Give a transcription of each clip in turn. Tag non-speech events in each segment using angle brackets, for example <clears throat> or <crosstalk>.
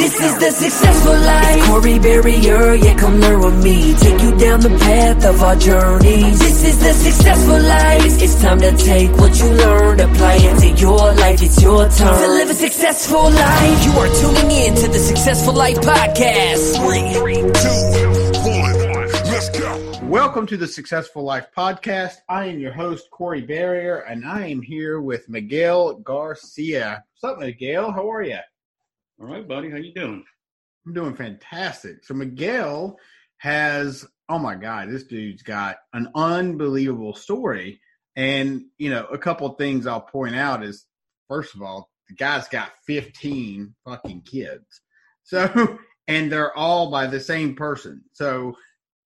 This is the successful life. It's Corey Barrier, yeah, come learn with me. Take you down the path of our journeys. This is the successful life. It's time to take what you learned, apply it to your life. It's your turn to live a successful life. You are tuning in to the Successful Life Podcast. Three, two, one, let's go. Welcome to the Successful Life Podcast. I am your host, Corey Barrier, and I am here with Miguel Garcia. What's up, Miguel? How are you? All right, buddy. How you doing? I'm doing fantastic. So Miguel has oh my god, this dude's got an unbelievable story. And you know, a couple things I'll point out is first of all, the guy's got 15 fucking kids. So <laughs> and they're all by the same person. So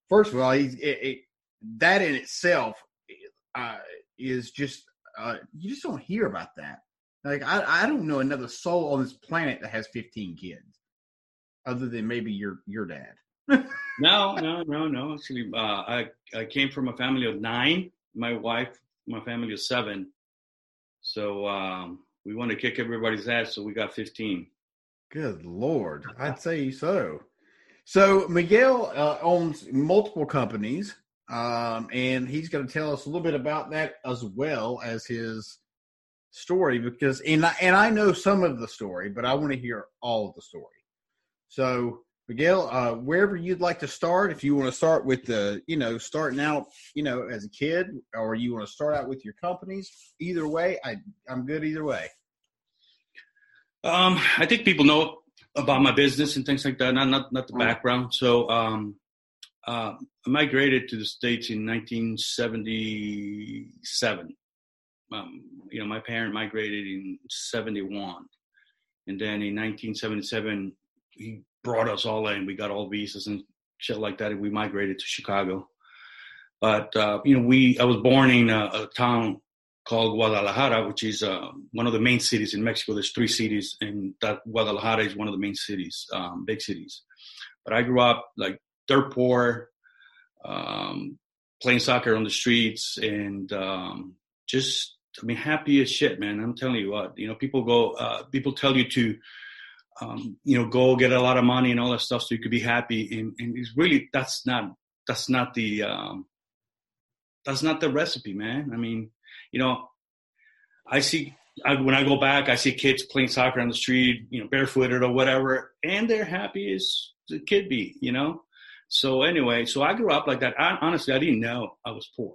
first of all, he's it, it, that in itself uh, is just uh, you just don't hear about that. Like I, I don't know another soul on this planet that has 15 kids, other than maybe your your dad. <laughs> no, no, no, no. Actually, uh, I I came from a family of nine. My wife, my family of seven. So um, we want to kick everybody's ass, so we got 15. Good lord, I'd say so. So Miguel uh, owns multiple companies, um, and he's going to tell us a little bit about that as well as his story because and I, and I know some of the story, but I want to hear all of the story. So Miguel, uh, wherever you'd like to start, if you want to start with the, you know, starting out, you know, as a kid, or you want to start out with your companies, either way, I I'm good either way. Um, I think people know about my business and things like that, not not not the background. So um, uh, I migrated to the states in 1977 um, you know, my parent migrated in 71. And then in 1977, he brought us all in. We got all visas and shit like that. And we migrated to Chicago. But, uh, you know, we, I was born in a, a town called Guadalajara, which is uh, one of the main cities in Mexico. There's three cities, and that Guadalajara is one of the main cities, um, big cities. But I grew up like dirt poor, um, playing soccer on the streets, and um, just I mean, happy as shit, man. I'm telling you what, you know, people go, uh, people tell you to, um, you know, go get a lot of money and all that stuff so you could be happy. And, and it's really, that's not, that's not the, um, that's not the recipe, man. I mean, you know, I see, I, when I go back, I see kids playing soccer on the street, you know, barefooted or whatever, and they're happy as the kid be, you know? So anyway, so I grew up like that. I, honestly, I didn't know I was poor.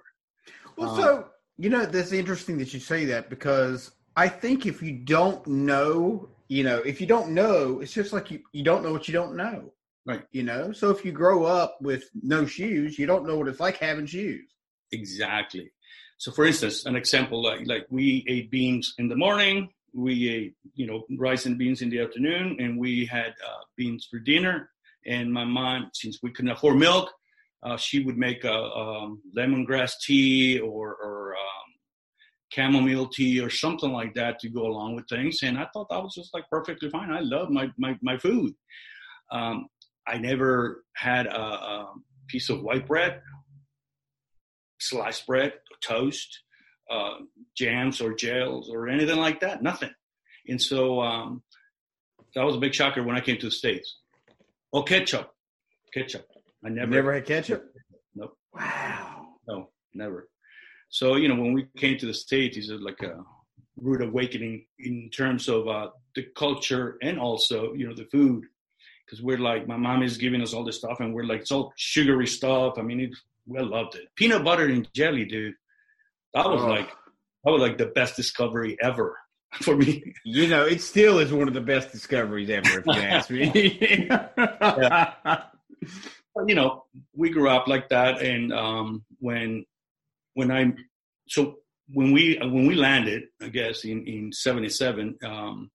Well, um, so you know, that's interesting that you say that because I think if you don't know, you know, if you don't know, it's just like you, you don't know what you don't know. Right. You know, so if you grow up with no shoes, you don't know what it's like having shoes. Exactly. So, for instance, an example like like we ate beans in the morning, we ate you know rice and beans in the afternoon, and we had uh, beans for dinner. And my mom, since we couldn't afford milk, uh, she would make a, um, lemongrass tea or, or um, chamomile tea or something like that to go along with things. And I thought that was just like perfectly fine. I love my, my, my food. Um, I never had a, a, piece of white bread, sliced bread, toast, uh, jams or gels or anything like that. Nothing. And so um, that was a big shocker when I came to the states. Oh, ketchup, ketchup. I never never had ketchup. Nope. Wow. No, never. So you know, when we came to the states, it's like a rude awakening in terms of uh, the culture and also you know the food, because we're like my mom is giving us all this stuff, and we're like it's all sugary stuff. I mean, it, we loved it. Peanut butter and jelly, dude. That was Oh. like that was like the best discovery ever <laughs> for me. You know, it still is one of the best discoveries ever, if you ask me. <laughs> you know, we grew up like that, and um, when when I so when we when we landed, I guess in in '77, um,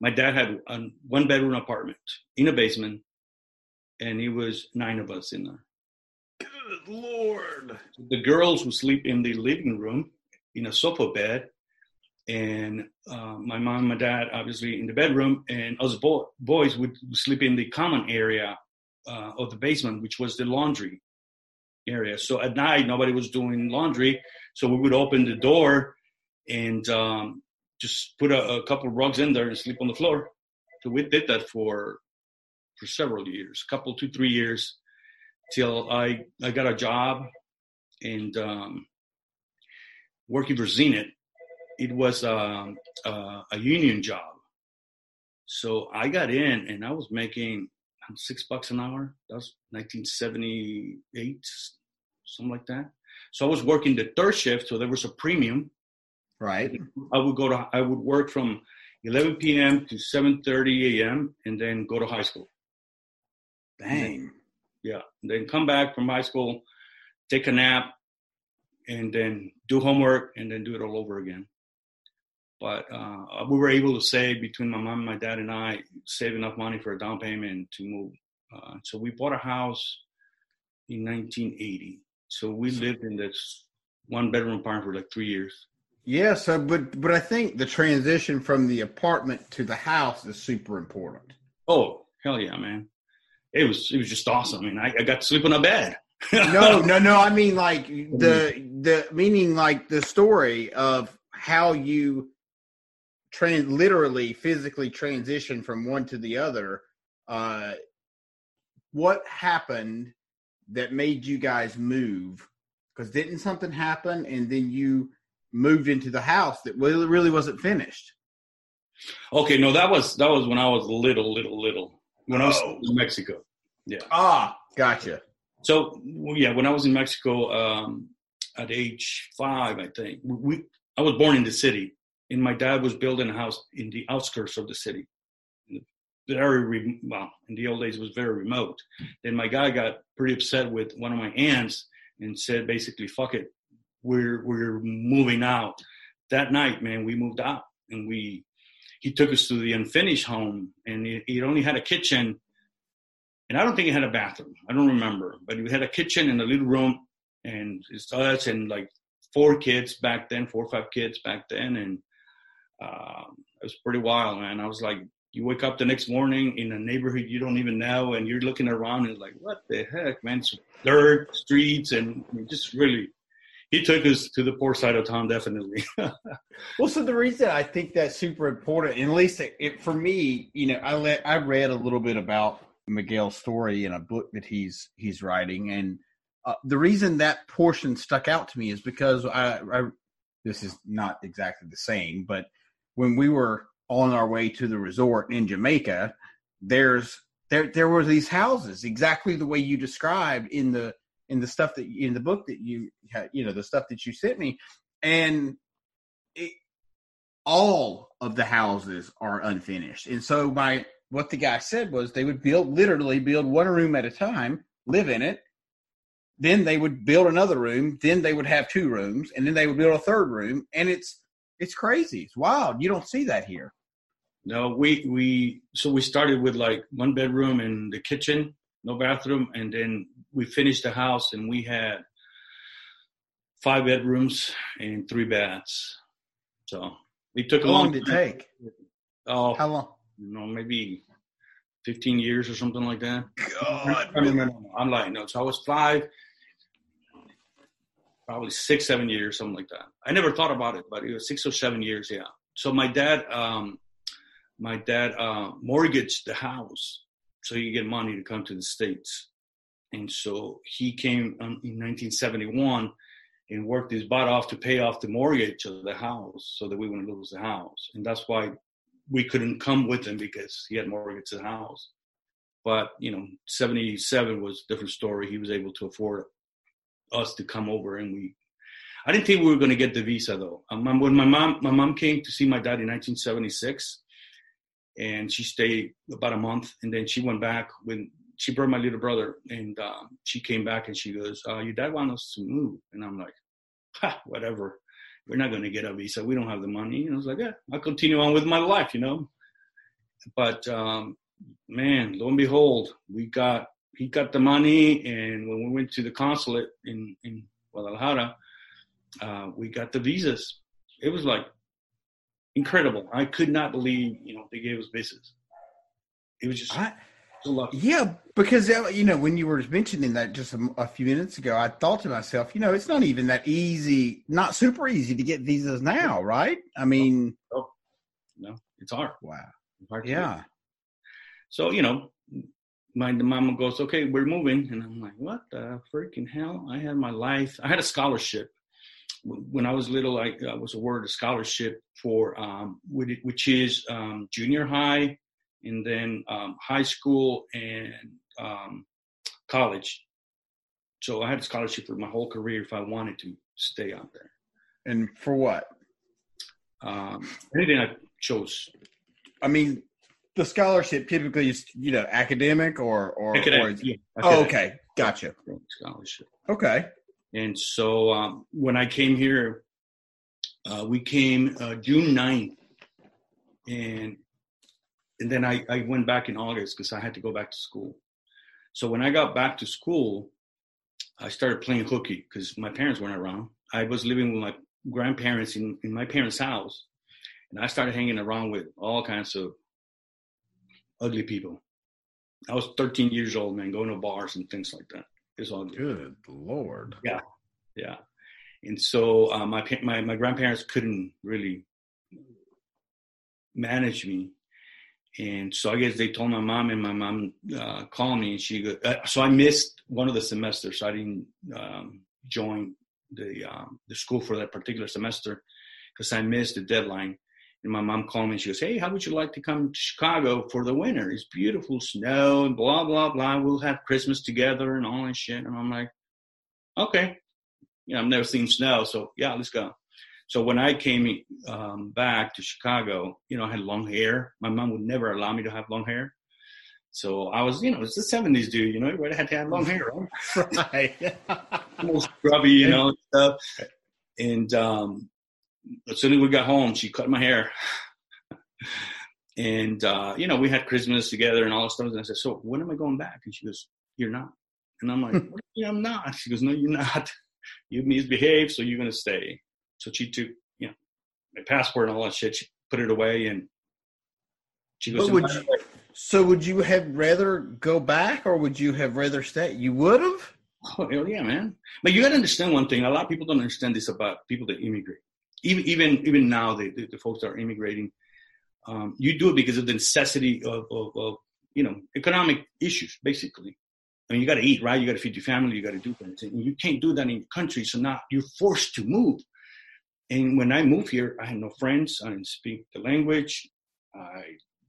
my dad had a one bedroom apartment in a basement, and it was nine of us in there. Good Lord. The girls would sleep in the living room in a sofa bed, and uh, my mom, and my dad, obviously in the bedroom, and us boy, boys would sleep in the common area uh, of the basement, which was the laundry area. So at night, nobody was doing laundry, so we would open the door and um, just put a, a couple rugs in there and sleep on the floor. So we did that for for several years, couple two three years, till I I got a job and um, working for Zenith. It was um, uh, a union job, so I got in and I was making six bucks an hour. That was 1978, something like that. So I was working the third shift, so there was a premium. Right. I would go to I would work from 11 p.m. to 7:30 a.m. and then go to high school. Dang. Yeah, and then come back from high school, take a nap, and then do homework, and then do it all over again. But uh, we were able to save between my mom, my dad, and I save enough money for a down payment to move. Uh, so we bought a house in 1980. So we lived in this one bedroom apartment for like three years. Yeah, so but but I think the transition from the apartment to the house is super important. Oh hell yeah, man! It was it was just awesome. I mean, I, I got to sleep in a bed. <laughs> no, no, no. I mean like <laughs> the the meaning like the story of how you trans literally physically transition from one to the other. Uh what happened that made you guys move? Because didn't something happen and then you moved into the house that really really wasn't finished? Okay, no, that was that was when I was little, little, little. When I was Oh. in Mexico. Yeah. Ah, gotcha. So yeah, when I was in Mexico um, at age five, I think we I was born in the city, and my dad was building a house in the outskirts of the city. Very re- well, in the old days, it was very remote. Then my guy got pretty upset with one of my aunts and said, basically, "Fuck it, we're we're moving out." That night, man, we moved out, and we he took us to the unfinished home, and it, it only had a kitchen and I don't think it had a bathroom. I don't remember, but we had a kitchen and a little room, and it's us and like four kids back then, four or five kids back then, and um, it was pretty wild, man. I was like, you wake up the next morning in a neighborhood you don't even know, and you're looking around and like, what the heck, man? It's dirt streets, and just really, he took us to the poor side of town, definitely. <laughs> Well, so the reason I think that's super important, and at least it, it, for me, you know, I let I read a little bit about Miguel's story in a book that he's he's writing, and uh, the reason that portion stuck out to me is because I, I this is not exactly the same, but when we were on our way to the resort in Jamaica, there's there there were these houses exactly the way you described in the in the stuff that in the book that you had, you know the stuff that you sent me, and it, all of the houses are unfinished. And so my what the guy said was they would build literally build one room at a time, live in it. Then they would build another room, then they would have two rooms, and then they would build a third room. And it's it's crazy. It's wild. You don't see that here. No, we we so we started with like one bedroom and the kitchen, no bathroom, and then we finished the house and we had five bedrooms and three baths. So it took a How long long did it take? Oh, How long? you know, maybe fifteen years or something like that. God. I'm like, no. So I was five. Probably six, seven years, something like that. I never thought about it, but it was six or seven years, yeah. So my dad, um, my dad uh, mortgaged the house so he could get money to come to the states, and so he came um, in 1971 and worked his butt off to pay off the mortgage of the house so that we wouldn't lose the house, and that's why we couldn't come with him because he had mortgaged the house. But you know, 77 was a different story. He was able to afford us to come over, and we. I didn't think we were going to get the visa though. Um, when my mom, my mom came to see my dad in 1976, and she stayed about a month, and then she went back when she brought my little brother, and um, she came back and she goes, uh, "Your dad wants us to move," and I'm like, "Ha, whatever. We're not going to get a visa. We don't have the money." And I was like, "Yeah, I'll continue on with my life, you know." But um, man, lo and behold, we got he got the money, and when we went to the consulate in in Guadalajara, uh, we got the visas. It was like incredible. I could not believe you know they gave us visas. It was just I, yeah, because uh, you know when you were mentioning that just a, a few minutes ago, I thought to myself, you know, it's not even that easy, not super easy to get visas now, right? I mean, Oh, no, it's hard. wow, It's hard yeah, So you know, my the mama goes, "Okay, we're moving," and I'm like, "What the freaking hell?" I had my life. I had a scholarship when I was little. I, I was awarded a scholarship for um, which which is um, junior high, and then um, high school and um, college. So I had a scholarship for my whole career if I wanted to stay out there. and for what? Um, anything I chose. I mean, the scholarship typically is you know academic or or, or Academic, is- yeah, oh, okay, gotcha. Scholarship. Okay, And so um, when I came here, uh, we came uh, June 9th. And and then I, I went back in August because I had to go back to school. So when I got back to school, I started playing hooky because my parents weren't around. I was living with my grandparents in, in my parents' house. And I started hanging around with all kinds of ugly people. I was 13 years old, man, going to bars and things like that. It's all good. lord. Yeah, yeah. and so uh, my my my grandparents couldn't really manage me, and so I guess they told my mom, and my mom uh, called me, and she go, uh, so I missed one of the semesters. I didn't um, join the um, the school for that particular semester because I missed the deadline. And my mom called me and she goes, Hey, how would you like to come to Chicago for the winter? It's beautiful snow and blah, blah, blah. We'll have Christmas together and all that shit. And I'm like, Okay. You know, I've never seen snow. So yeah, let's go. So when I came um, back to Chicago, you know, I had long hair. My mom would never allow me to have long hair. So I was, you know, it's the 70s, dude. You know, everybody had to have long hair, right? <laughs> right. <laughs> almost scrubby, you know, and stuff. And um, as soon as we got home, she cut my hair. and uh, you know, we had Christmas together and all that stuff. And I said, "So when am I going back?" And she goes, "You're not." And I'm like, <laughs> "What do you mean I'm not." She goes, "No, you're not. You misbehaved, so you're gonna stay." So she took, you know, my passport and all that shit. She put it away, and she goes, would you, so would you have rather go back or would you have rather stay? You would have. Oh hell yeah, man! But you got to understand one thing. A lot of people don't understand this about people that immigrate. Even even even now, the the, the folks that are immigrating, um, you do it because of the necessity of, of, of you know economic issues, basically. I mean, you got to eat, right? You got to feed your family. You got to do things, and you can't do that in your country. So now you're forced to move. And when I moved here, I had no friends. I didn't speak the language. I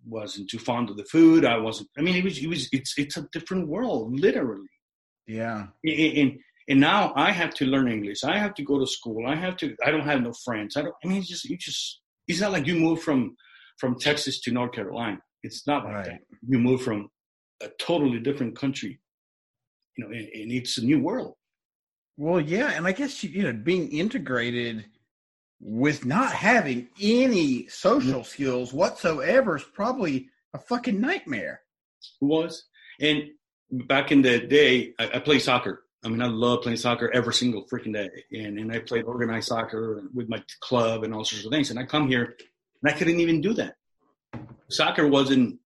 wasn't too fond of the food. I wasn't. I mean, it was. It was. It's. It's a different world, literally Yeah. and and now I have to learn English. I have to go to school. I have to. I don't have no friends. I don't. I mean, it's just you just. It's not like you move from from Texas to North Carolina. It's not like Right. that. You move from a totally different country. You know, and, and it's a new world. Well, yeah, and I guess you, you know being integrated with not having any social mm-hmm. skills whatsoever is probably a fucking nightmare. Who was? And back in the day, I, I played soccer. I mean, I love playing soccer every single freaking day. And and I played organized soccer with my club and all sorts of things. And I come here and I couldn't even do that. Soccer wasn't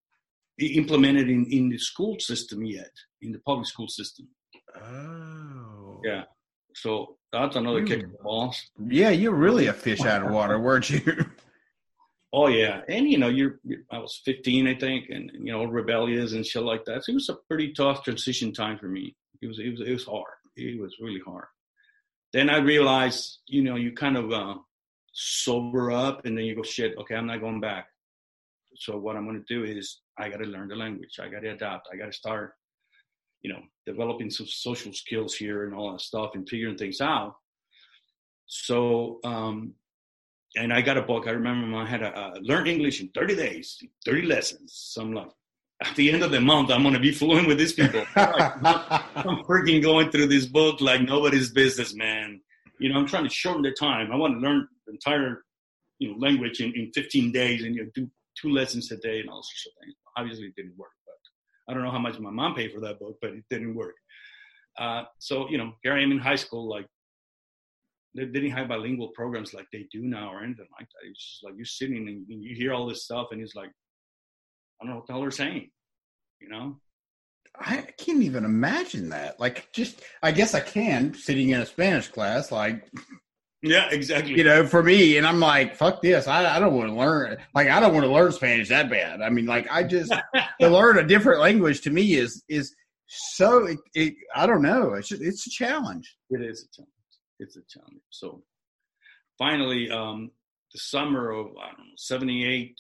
implemented in, in the school system yet, in the public school system. Oh. Yeah. So That's another You- kick in the balls. Yeah, you're really a fish out of water, weren't you? <laughs> Oh yeah, and you know, you're, you're- I was 15, I think, and you know, rebellious and shit like that. So it was a pretty tough transition time for me. It was, it was, it was hard. It was really hard. Then I realized, you know, you kind of uh, sober up, and then you go, shit. Okay, I'm not going back. So what I'm going to do is I got to learn the language. I got to adapt. I got to start, you know, developing some social skills here and all that stuff, and figuring things out. So um, and I got a book. I remember I had a uh, learn English in 30 days, 30 lessons. So I'm like, at the end of the month, I'm gonna be fluent with these people. I'm <laughs> freaking going through this book like nobody's business, man. You know, I'm trying to shorten the time. I want to learn the entire, you know, language in, in 15 days and you know, do two lessons a day and all sorts of things. Obviously, it didn't work, but I don't know how much my mom paid for that book, but it didn't work. Uh, so you know, here I am in high school, like they didn't have bilingual programs like they do now or anything like that. It's just like you're sitting and you hear all this stuff, and it's like, I don't know what the hell they're saying, you know? I can't even imagine that. Like, just I guess I can sitting in a Spanish class, like Yeah, exactly. you know, for me, and I'm like, fuck this. I, I don't want to learn. Like, I don't want to learn Spanish that bad. I mean, like, I just <laughs> to learn a different language to me is is so. It, it, I don't know. It's just, it's a challenge. It is a challenge. It's a challenge. So finally, um, the summer of I don't know '78,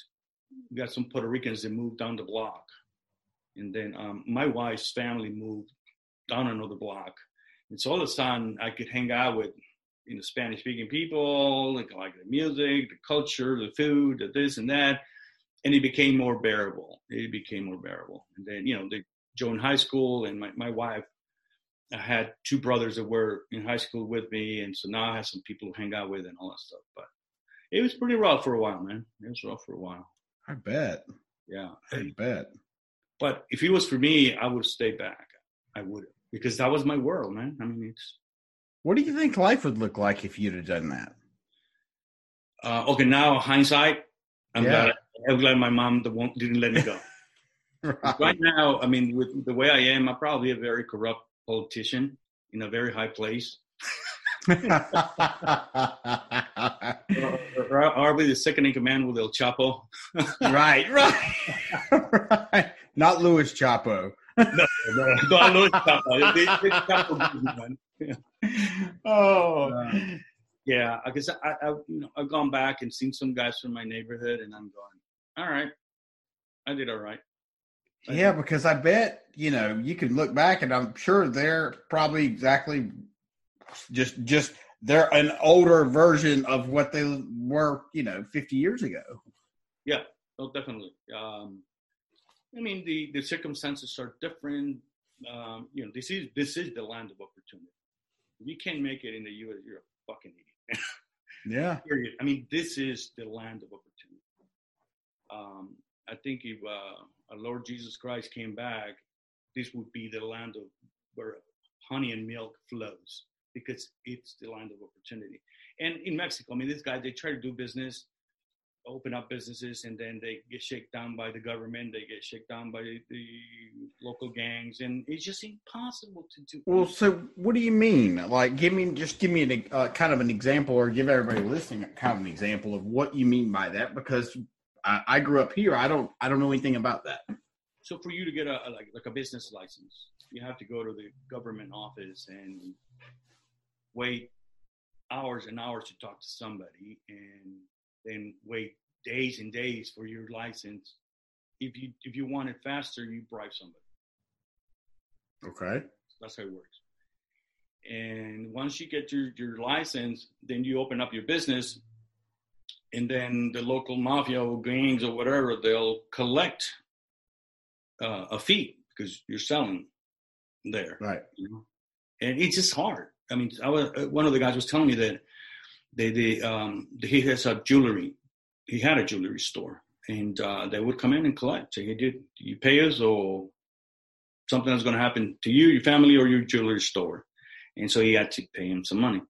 we got some Puerto Ricans that moved down the block, and then um, my wife's family moved down another block, and so all of a sudden I could hang out with you know Spanish speaking people, like like the music, the culture, the food, the this and that, and it became more bearable. It became more bearable, and then you know they joined high school, and my my wife I had two brothers that were in high school with me, and so now I have some people to hang out with and all that stuff. But it was pretty rough for a while, man. It was rough for a while. I bet. Yeah. I bet. But if it was for me, I would stay back. I would because that was my world, man. I mean, it's What do you think life would look like if you'd have done that? uh, okay. Now hindsight, I'm Yeah. glad. I'm glad my mom didn't let me go. <laughs> right now, I mean, with the way I am, I'm probably a very corrupt politician in a very high place. <laughs> Or, or I'll be the second in command with El Chapo. <laughs> right, right, right. Not Louis Chapo. no, no, I love Chapo. They- they- Chapo gives me, man. Oh, uh, Yeah, I guess I, I, you know, I've gone back and seen some guys from my neighborhood, and I'm going, all right, I did all right. I yeah, did- because I bet you know you can look back, and I'm sure they're probably exactly just just they're an older version of what they were, you know, 50 years ago. Yeah, oh, definitely. Um, I mean, the, the circumstances are different. Um, you know, this is this is the land of opportunity. If you can't make it in the U.S., you're a fucking idiot. <laughs> Yeah, Period. I mean, this is the land of opportunity. Um, I think if uh, our Lord Jesus Christ came back, this would be the land of where honey and milk flows because it's the land of opportunity. And in Mexico, I mean, these guys they try to do business, open up businesses, and then they get shaken down by the government. They get shaken down by the local gangs, and it's just impossible to do. Well, so what do you mean? Like, give me just give me an uh, kind of an example, or give everybody listening kind of an example of what you mean by that. Because I, I grew up here, I don't I don't know anything about that. So for you to get a, a like like a business license, you have to go to the government office and wait hours and hours to talk to somebody, and then wait days and days for your license. If you if you want it faster, you bribe somebody. Okay. That's how it works. And once you get your, your license, then you open up your business, and then the local mafia or gangs or whatever they'll collect uh, a fee because you're selling there. Right. You know? And it's just hard. I mean, I was, uh, one of the guys was telling me that they, they um, he has a jewelry. He had a jewelry store, and uh, they would come in and collect. Say, "Hey, dude, you pay us, or something that's going to happen to you, your family, or your jewelry store." And so he had to pay him some money,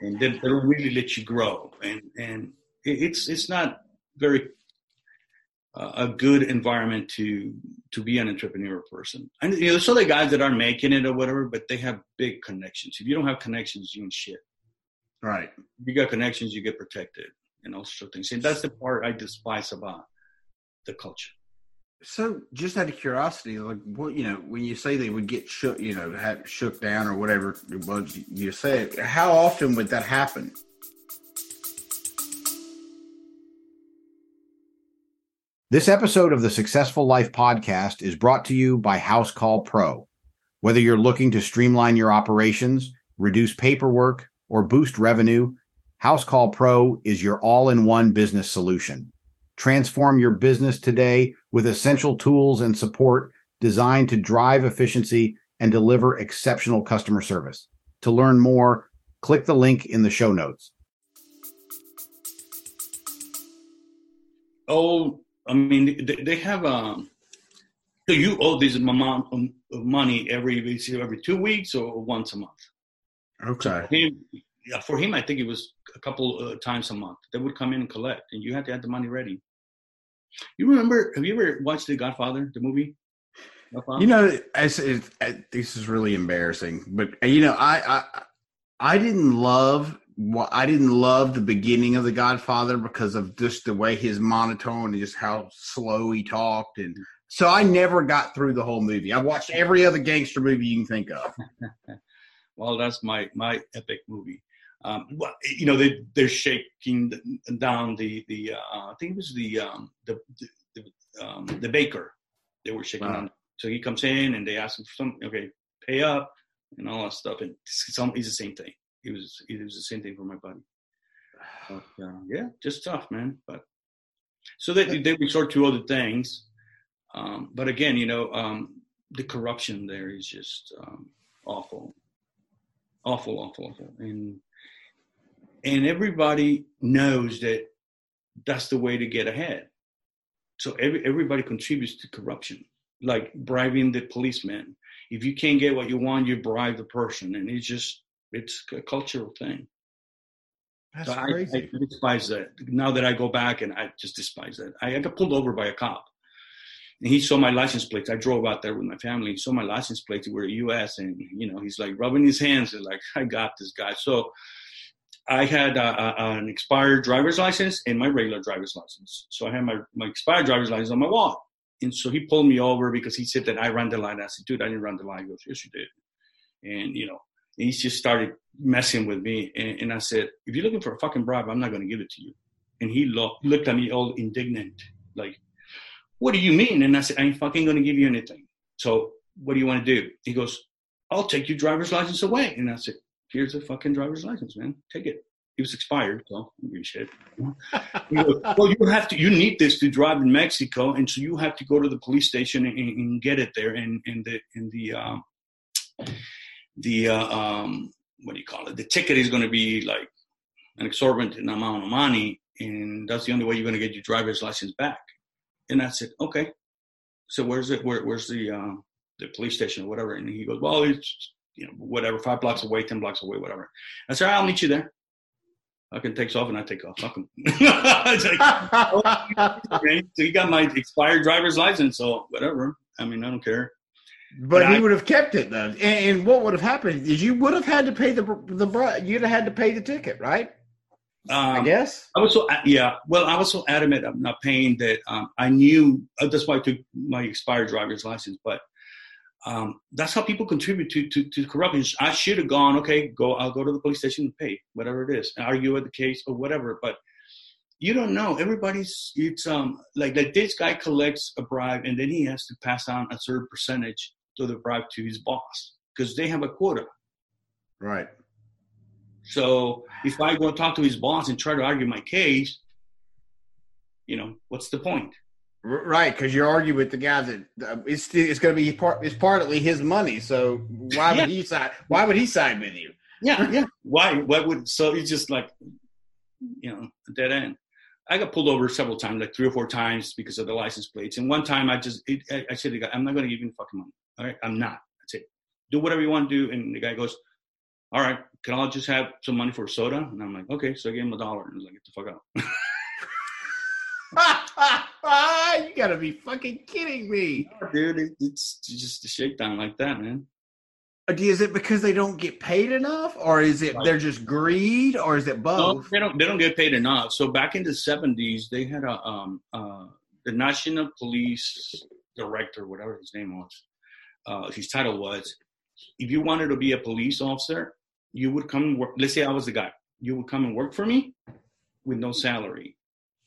and they, they don't really let you grow. And and it's it's not very a good environment to to be an entrepreneur person. And you know, there's other guys that aren't making it or whatever, but they have big connections. If you don't have connections, you ain't shit. Right. If you got connections, you get protected and all sorts of things. And that's the part I despise about the culture. So, just out of curiosity, like what you know, when you say they would get shook, you know, had shook down or whatever it was you said, how often would that happen? This episode of the Successful Life podcast is brought to you by Housecall Pro. Whether you're looking to streamline your operations, reduce paperwork, or boost revenue, Housecall Pro is your all in one business solution. Transform your business today with essential tools and support designed to drive efficiency and deliver exceptional customer service. To learn more, click the link in the show notes. Oh, I mean, they, they have um. So you owe this amount of money every every two weeks or once a month. Okay. For him, yeah, for him, I think it was a couple uh, times a month. They would come in and collect, and you had to have the money ready. You remember? Have you ever watched The Godfather, the movie? Godfather? You know, as, as, as, this is really embarrassing, but you know, I I, I didn't love I didn't love the beginning of The Godfather because of just the way his monotone and just how slow he talked, and so I never got through the whole movie. I've watched every other gangster movie you can think of. <laughs> well, that's my my epic movie. Um, well, you know, they they're shaking down the the uh, I think it was the um, the the, um, the baker. They were shaking Wow. down. So he comes in and they ask him for some okay, pay up and all that stuff. And it's, some, it's the same thing. It was it was the same thing for my buddy. But, uh, yeah, just tough, man. But so they they resort to other things. Um, but again, you know, um, the corruption there is just um, awful, awful, awful, awful, and and everybody knows that that's the way to get ahead. So every, everybody contributes to corruption, like bribing the policeman. If you can't get what you want, you bribe the person, and it's just it's a cultural thing. That's So I, crazy. I despise that. Now that I go back and I just despise that. I, I got pulled over by a cop. And he saw my license plates. I drove out there with my family. He saw my license plate. plates were U.S. and you know he's like rubbing his hands and like I got this guy. So I had uh, uh, an expired driver's license and my regular driver's license. So I had my, my expired driver's license on my wall. And so he pulled me over because he said that I ran the line. I said, dude, I didn't run the line. He goes, yes, you did. And you know, and he just started messing with me. And, and I said, if you're looking for a fucking bribe, I'm not going to give it to you. And he lo- looked at me all indignant, like, what do you mean? And I said, I ain't fucking going to give you anything. So what do you want to do? He goes, I'll take your driver's license away. And I said, here's a fucking driver's license, man. Take it. It was expired, so I a shit. <laughs> Goes, well, you have to. You need this to drive in Mexico, and so you have to go to the police station and, and get it there. And and the and the um, the uh, um, what do you call it? The ticket is going to be like an exorbitant amount of money, and that's the only way you're going to get your driver's license back. And I said, okay. So where's it? Where, where's the uh, the police station or whatever? And he goes, well, it's you know whatever, five blocks away, ten blocks away, whatever. I said, I'll meet you there. Fucking takes off and I take off. Fuck him. <laughs> Like, <laughs> okay, so he got my expired driver's license, so whatever. I mean, I don't care. But But he I- would have kept it though. And, and what would have happened is you would have had to pay the the you'd have had to pay the ticket, right? I Um, guess. I was so yeah. Well, I was so adamant of not paying that um, I knew uh, that's why I took my expired driver's license. But um, that's how people contribute to to, to corruption. I should have gone. Okay, go. I'll go to the police station and pay whatever it is, and argue with the case or whatever. But you don't know. Everybody's it's um like like this guy collects a bribe and then he has to pass on a certain percentage to the bribe to his boss because they have a quota. Right. So if I go talk to his boss and try to argue my case, you know, what's the point? Right, because you're arguing with the guy that uh, it's it's going to be part it's partly his money. So why would he side? Why would he side with you? Yeah, yeah. Why? Why would so? It's just like, you know, a dead end. I got pulled over several times, like three or four times, because of the license plates. And one time, I just it, I, I said to the guy, "I'm not going to give you any fucking money. All right, I'm not. That's it. Do whatever you want to do." And the guy goes, "All right, can I just have some money for a soda?" And I'm like, "Okay." So I gave him a dollar, and was like, "Get the fuck out." <laughs> you gotta be fucking kidding me. <laughs> dude, it's just a shakedown like that, man. Uh, Is it because they don't get paid enough, or is it they're just greed, or is it No, both? they don't. They don't get paid enough. So back in the seventies, they had a um uh the National Police Director, whatever his name was, uh, his title was. If you wanted to be a police officer, you would come work. Let's say I was the guy. You would come and work for me with no salary.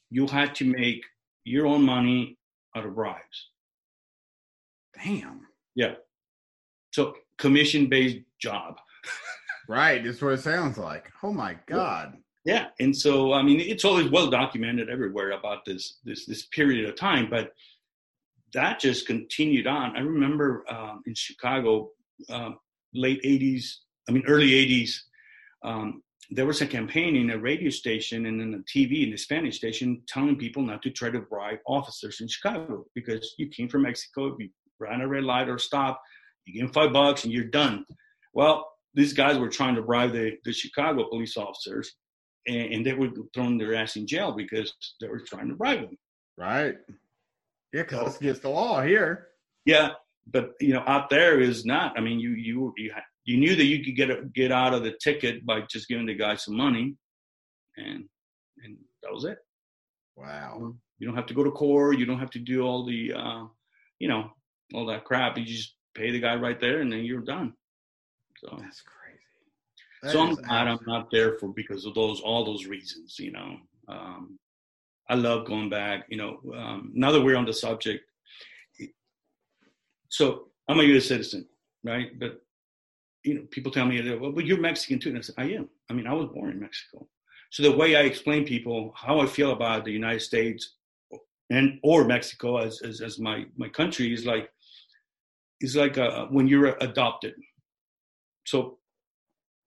You had to make your own money out of bribes. Damn. Yeah. So commission based job. <laughs> Right, that's what it sounds like. Oh my god. Yeah, and so I mean, it's always well documented everywhere about this this this period of time, but that just continued on. I remember um, in Chicago, um, late '80s, I mean early '80s, um, there was a campaign in a radio station and in a TV in the Spanish station telling people not to try to bribe officers in Chicago because you came from Mexico, you ran a red light or stop, you give them five bucks and you're done. Well, these guys were trying to bribe the, the Chicago police officers, and, and they were throwing their ass in jail because they were trying to bribe them. Right. Yeah, because that's against the law here. Yeah, but you know, out there is not. I mean, you you you you knew that you could get a, get out of the ticket by just giving the guy some money, and and that was it. Wow. You don't have to go to court. You don't have to do all the uh, you know all that crap. You just pay the guy right there, and then you're done. So That's crazy. That so I'm glad I'm not there for because of those all those reasons. You know, um, I love going back. You know, um, now that we're on the subject, so I'm a U.S. citizen, right? But you know, people tell me, well, but you're Mexican too, and I said, I am. I mean, I was born in Mexico. So the way I explain people how I feel about the United States and or Mexico as as, as my my country is like is like uh when you're adopted. So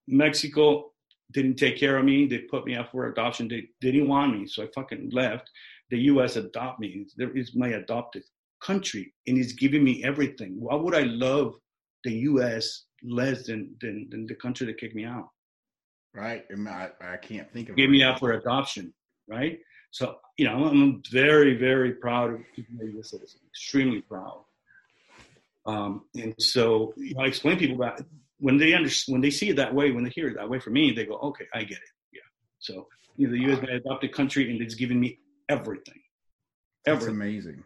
Mexico didn't take care of me. They put me up for adoption. They, they didn't want me, so I fucking left. The U.S. adopt me. There is my adopted country, and it's giving me everything. Why would I love the U.S. less than than, than the country that kicked me out? right. I, I, can't think of Gave me out for adoption, right? So you know, I'm very very proud of being a U.S. citizen. Extremely proud. Um, and so you know, I explain people that when they understand, when they see it that way, when they hear it that way from me, they go, okay, I get it. Yeah. So you know, the U.S. my adopted country, and it's giving me everything. That's amazing.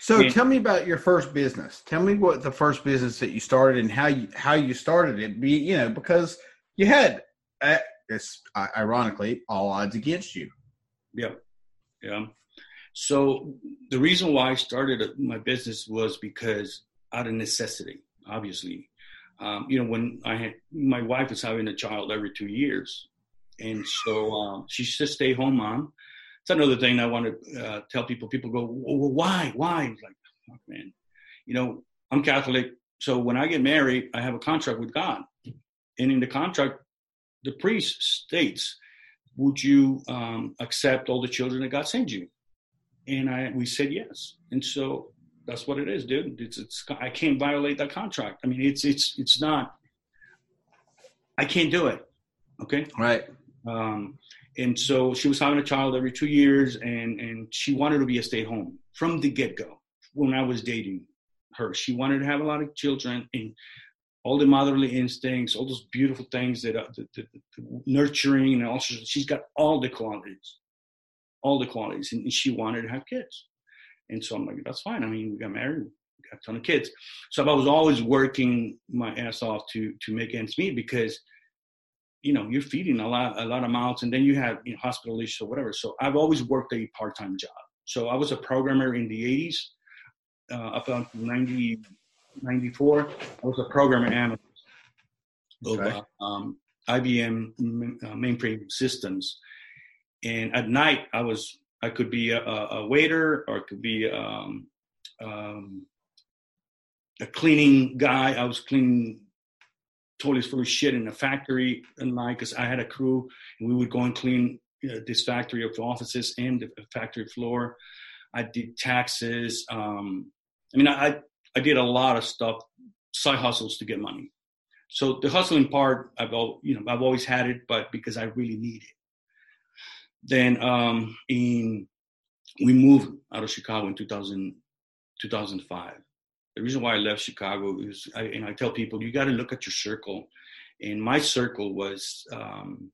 So Yeah. tell me about your first business. Tell me what the first business that you started and how you how you started it. Be you know because you had uh, it's uh, ironically all odds against you. Yeah, yeah. So the reason why I started my business was because out of necessity, obviously. Um, you know, when I had my wife was having a child every two years, and so um, she's just stay home mom. It's another thing I want to uh, tell people. People go, well, why, why? I'm like, fuck, man. You know, I'm Catholic, so when I get married, I have a contract with God, and in the contract, the priest states would you um, accept all the children that God sends you? And I we said yes. And so that's what it is, dude. It's it's I can't violate that contract. I mean, it's it's it's not. I can't do it. Okay. Right. Um, and so she was having a child every two years, and and she wanted to be a stay home from the get go. When I was dating her, she wanted to have a lot of children and all the motherly instincts, all those beautiful things that uh, the, the, the nurturing, and also she's got all the qualities, all the qualities, and she wanted to have kids. And so I'm like, that's fine. I mean, we got married, we got a ton of kids. So I was always working my ass off to to make ends meet because you know you're feeding a lot a lot of mouths and then you have you know hospital issues or whatever so i've always worked a part-time job so i was a programmer in the 80s uh, up until 90 94 i was a programmer analyst Okay. uh, um, ibm uh, mainframe systems and at night i was i could be a, a waiter or it could be um, um, a cleaning guy i was cleaning toilets full of shit in a factory and like because I had a crew and we would go and clean know, this factory of offices and the factory floor. I did taxes. Um, I mean, I I did a lot of stuff, side hustles to get money. So the hustling part, I've al- you know I've always had it, but because I really need it. Then um, in we moved out of Chicago in 2000, 2005. The reason why I left Chicago is, I, and I tell people, you got to look at your circle. And my circle was um,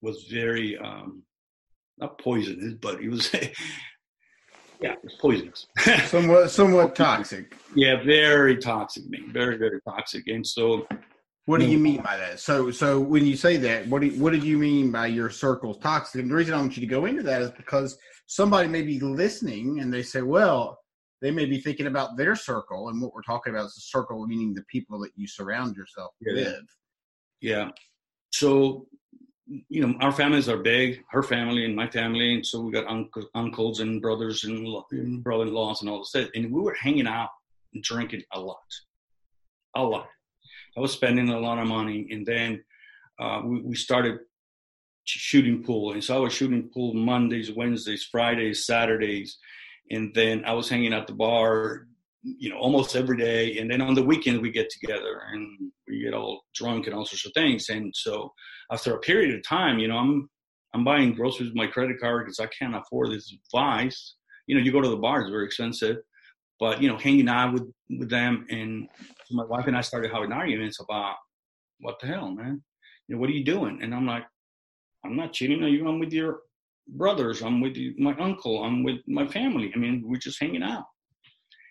was very um, not poisonous, but it was <laughs> yeah, it was poisonous. somewhat somewhat <laughs> toxic. yeah, very toxic, man, very very toxic. And so What do you mean by that? So, so when you say that, what do you, what did you mean by your circle's toxic? And the reason I want you to go into that is because somebody may be listening and they say, well, they may be thinking about their circle, and what we're talking about is the circle, meaning the people that you surround yourself Yeah. with. Yeah. So, you know, our families are big, her family and my family. And so we got uncle, uncles and brothers and, and mm-hmm. brother-in-laws and all this. stuff. And we were hanging out and drinking a lot, a lot. I was spending a lot of money. And then uh, we, we started shooting pool. And so I was shooting pool Mondays, Wednesdays, Fridays, Saturdays. And then I was hanging out the bar, you know, almost every day. And then on the weekend we get together and we get all drunk and all sorts of things. And so after a period of time, you know, I'm I'm buying groceries with my credit card because I can't afford this vice. You know, you go to the bar; it's very expensive. But you know, hanging out with with them, and my wife and I started having arguments about what the hell, man. You know, what are you doing? And I'm like, I'm not cheating on you. I'm with your brothers. I'm with you, my uncle. I'm with my family. I mean, we're just hanging out.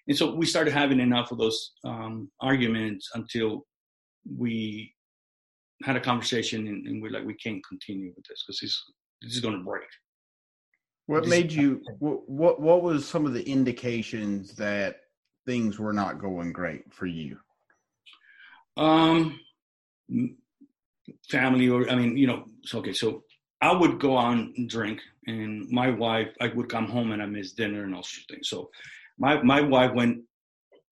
And so we started having enough of those um, arguments until we had a conversation and, and we're like, we can't continue with this because this, this is going to break. What Just- made you? <laughs> What, what what was some of the indications that things were not going great for you? Um, family, or I mean, you know, so okay, so I would go on and drink, and my wife, I would come home and I miss dinner and all sorts of things. So, my my wife went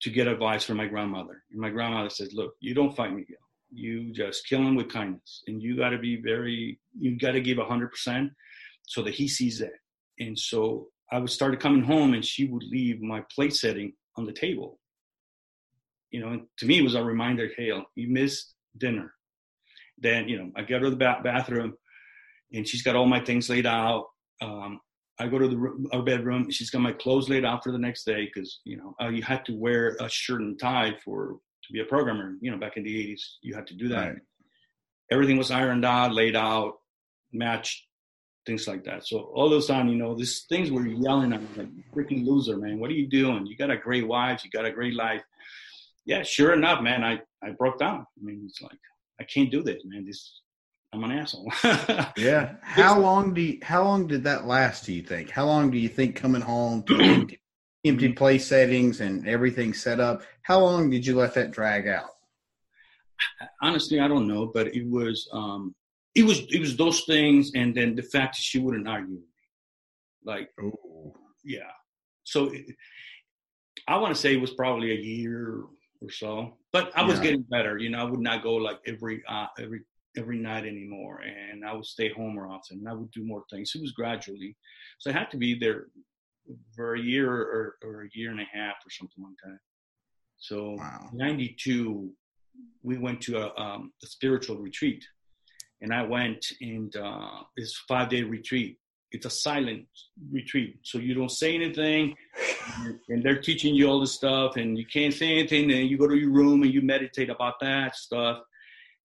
to get advice from my grandmother, and my grandmother says, "Look, you don't fight Miguel. You just kill him with kindness, and you got to be very, you got to give hundred percent, so that he sees that." And so I would start coming home, and she would leave my plate setting on the table you know, to me it was a reminder, hey, you missed dinner. Then, you know, I go to the ba- bathroom and she's got all my things laid out. Um, I go to the room, our bedroom. She's got my clothes laid out for the next day because, you know, uh, you had to wear a shirt and tie for to be a programmer. You know, back in the 80s, you had to do that. Right. Everything was ironed out, laid out, matched, things like that. So all those time, you know, these things were yelling at me like, freaking loser, man. What are you doing? You got a great wife. You got a great life yeah, sure enough, man, I, I broke down. I mean, it's like, I can't do this, man. This, I'm an asshole. <laughs> Yeah. How long do you, how long did that last? Do you think? How long do you think coming home to <clears throat> empty, empty place settings and everything set up? How long did you let that drag out? Honestly, I don't know, but it was, um, it was, it was those things. And then the fact that she wouldn't argue with me. Like, Oh, yeah. So it, I want to say it was probably a year or so, but I was Yeah. getting better. You know, I would not go like every, uh, every, every night anymore. And I would stay home more often and I would do more things. It was gradually. So I had to be there for a year or, or a year and a half or something like that. So wow. 92, we went to a, um, a spiritual retreat. And I went and uh, it's a five day retreat. It's a silent retreat. So you don't say anything. And they're teaching you all this stuff. And you can't say anything. And you go to your room and you meditate about that stuff.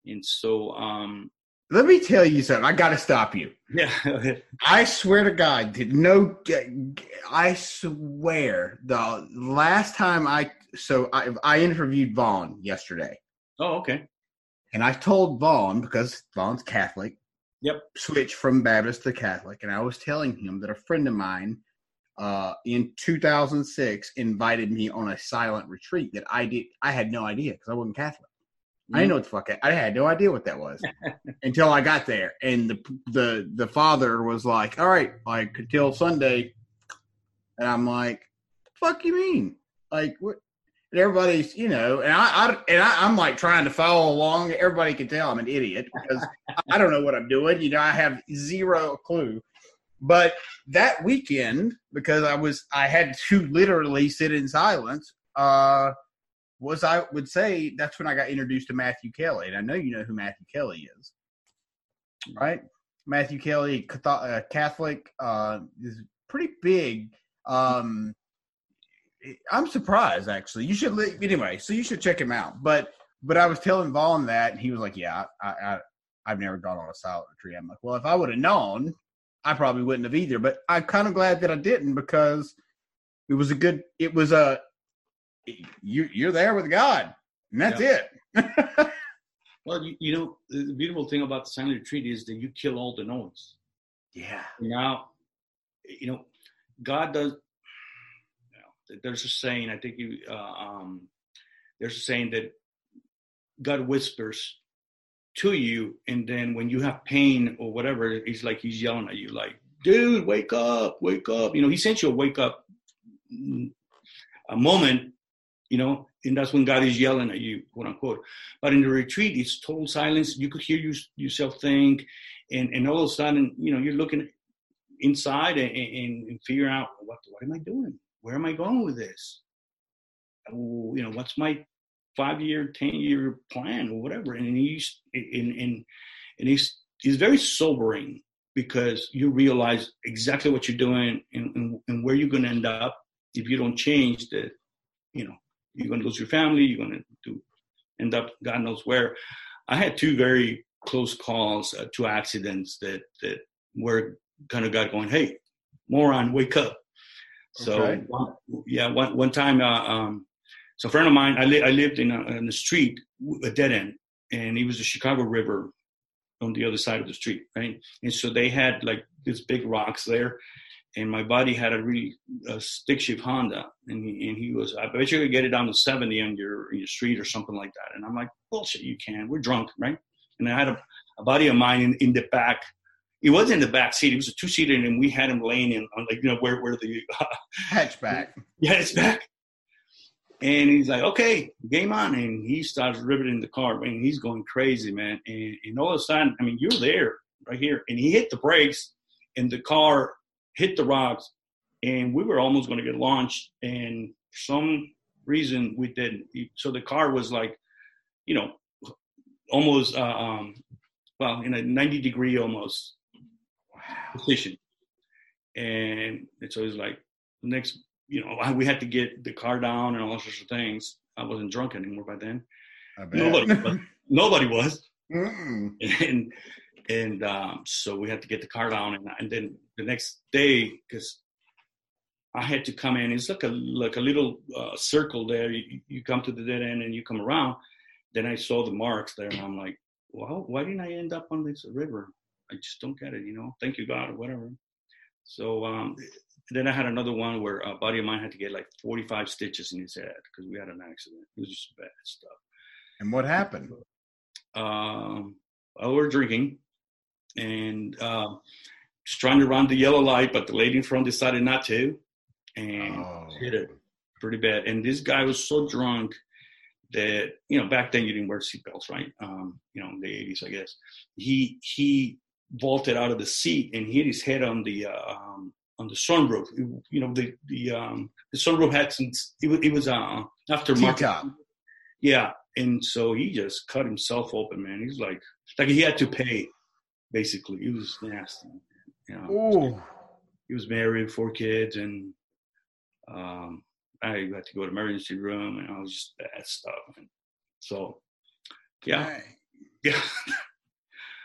And so, um, Let me tell you something. I got to stop you. yeah. <laughs> I swear to God, did no. I swear the last time I so I, I interviewed Vaughn yesterday, oh, okay. and I told Vaughn because Vaughn's Catholic. Yep. Switch from Baptist to Catholic, and I was telling him that a friend of mine, uh, in 2006, invited me on a silent retreat that I did. I had no idea because I wasn't Catholic. I didn't know what the fuck. I, I had no idea what that was <laughs> until I got there, and the the the father was like, "All right, like until Sunday," and I'm like, "Fuck you mean? Like what?" And everybody's, you know, and I, I and I, I'm like trying to follow along. Everybody can tell I'm an idiot because I don't know what I'm doing. You know, I have zero clue. But that weekend, because I was, I had to literally sit in silence. Uh, was I would say that's when I got introduced to Matthew Kelly, and I know you know who Matthew Kelly is, right? Matthew Kelly, uh, Catholic, uh, is pretty big Um, I'm surprised actually. You should anyway. So you should check him out. But but I was telling Vaughn that, and he was like, "Yeah, I, I I've never gone on a silent retreat." I'm like, "Well, if I would have known, I probably wouldn't have either." But I'm kind of glad that I didn't because it was a good. It was a you you're there with God, and that's it. <laughs> Well, you, you know, the beautiful thing about the silent retreat is that you kill all the noise. yeah. Now, you know, God does. You know, there's a saying. I think you. Uh, um, there's a saying that God whispers to you, and then when you have pain or whatever, it's like He's yelling at you, like, "Dude, wake up, wake up!" You know, He sent you a wake up mm, a moment. You know, and that's when God is yelling at you, quote unquote. But in the retreat, it's total silence. You could hear you, yourself think, and and all of a sudden, you know, you're looking inside and, and, and figure out what what am I doing? Where am I going with this? Oh, You know, what's my five year, ten year plan or whatever? And he's and and and he's he's very sobering because you realize exactly what you're doing and, and, and where you're going to end up if you don't change that you know you're going to lose your family you're going to do end up god knows where i had two very close calls uh, two accidents that that were kind of got going hey moron wake up so Okay. one, yeah one, one time uh, um so a friend of mine i, li- I lived in, a, in the street a dead end and it was the chicago river on the other side of the street right and so they had like these big rocks there and my buddy had a really uh, stick shift Honda, and he, and he was, I bet you could get it down to 70 on your, your street or something like that. And I'm like, bullshit, you can. We're drunk, right? And I had a, a buddy of mine in, in the back. He was in the back seat. It was a two seater, and we had him laying in on like you know where where the <laughs> Hatchback. yeah it's back. And he's like, okay, game on. And he starts riveting the car, and he's going crazy, man. And, and all of a sudden, I mean, you're there, right here. And he hit the brakes, and the car hit the rocks, and we were almost going to get launched. And for some reason, we didn't. So the car was like, you know, almost, uh, um, well, in a 90 degree almost position. And, and so it's like, next you know, we had to get the car down and all sorts of things. I wasn't drunk anymore by then. Nobody was. <laughs> Nobody was. Mm-mm. And and um, so we had to get the car down, and, and then the next day, because I had to come in. It's like a like a little uh, circle there. You, you come to the dead end and you come around. Then I saw the marks there, and I'm like, well, why didn't I end up on this river? I just don't get it, you know. Thank you, God, or whatever. So um, then I had another one where a buddy of mine had to get like 45 stitches in his head because we had an accident. It was just bad stuff. And what happened? Um, well, we were drinking and um, just trying to run the yellow light, but the lady in front decided not to and Oh. hit it pretty bad. And this guy was so drunk that you know back then you didn't wear seatbelts, right? Um, you know, in the 80s, I guess. He he vaulted out of the seat and hit his head on the uh, um, on the sunroof. You know, the the um, the sunroof had some. It was, it was uh, after T-top. Yeah, and so he just cut himself open, man. He's like, like he had to pay, basically. It was nasty. You know, Ooh. he was married, four kids, and um, I had to go to emergency room, and I was just bad stuff. And so, yeah, Dang. yeah.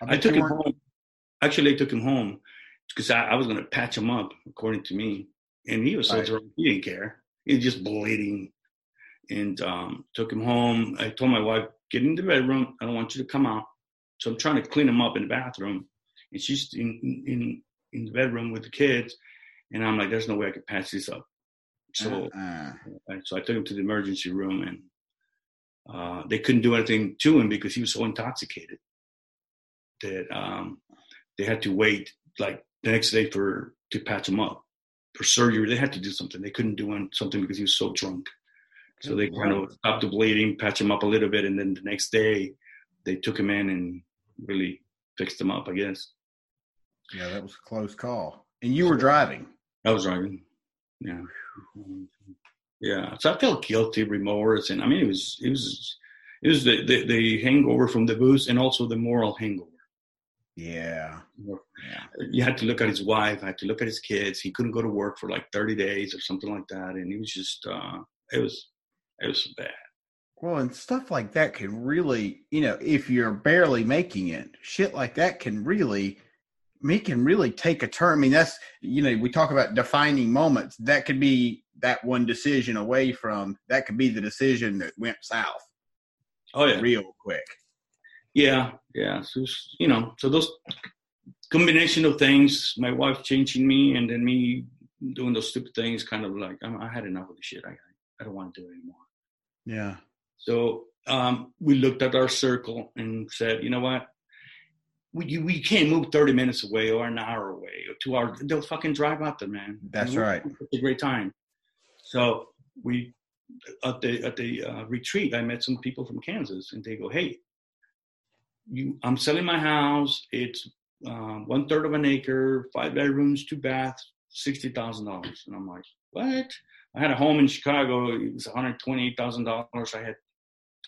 <laughs> I I took him home. Actually, I took him home because I, I was going to patch him up, according to me. And he was so Right. drunk, he didn't care. He was just bleeding. And um, took him home. I told my wife, get in the bedroom. I don't want you to come out. So I'm trying to clean him up in the bathroom. And she's in, in, in the bedroom with the kids. And I'm like, there's no way I could patch this up. So Uh-uh. So I took him to the emergency room, and uh, they couldn't do anything to him because he was so intoxicated that um, they had to wait like the next day for to patch him up for surgery. They had to do something. They couldn't do something because he was so drunk. So they mm-hmm. kind of stopped the bleeding, patch him up a little bit, and then the next day they took him in and really fixed him up. I guess Yeah, that was a close call. And you were driving. I was driving. Yeah. Yeah. So I felt guilty, remorse, and I mean, it was, it was, it was the, the, the hangover from the booze and also the moral hangover. Yeah. Yeah. You had to look at his wife. I had to look at his kids. He couldn't go to work for like 30 days or something like that, and he was just uh, it was it was bad. Well, and stuff like that can really, you know, if you're barely making it, shit like that can really, me can really take a turn. I mean, that's, you know, we talk about defining moments. That could be that one decision away from, that could be the decision that went south. Oh yeah, real quick. Yeah, yeah. So you know, so those combination of things, my wife changing me, and then me doing those stupid things, kind of like I'm, i had enough of the shit. I I don't want to do it anymore. Yeah. So um, we looked at our circle and said, you know what? We, we can't move 30 minutes away or an hour away or two hours. They'll fucking drive out there, man. That's right. It's a great time. So we at the at the uh, retreat, I met some people from Kansas, and they go, "Hey, you, I'm selling my house. It's uh, one third of an acre, five bedrooms, two baths, sixty thousand dollars." And I'm like, "What?" I had a home in Chicago. It was one hundred twenty-eight thousand dollars. I had,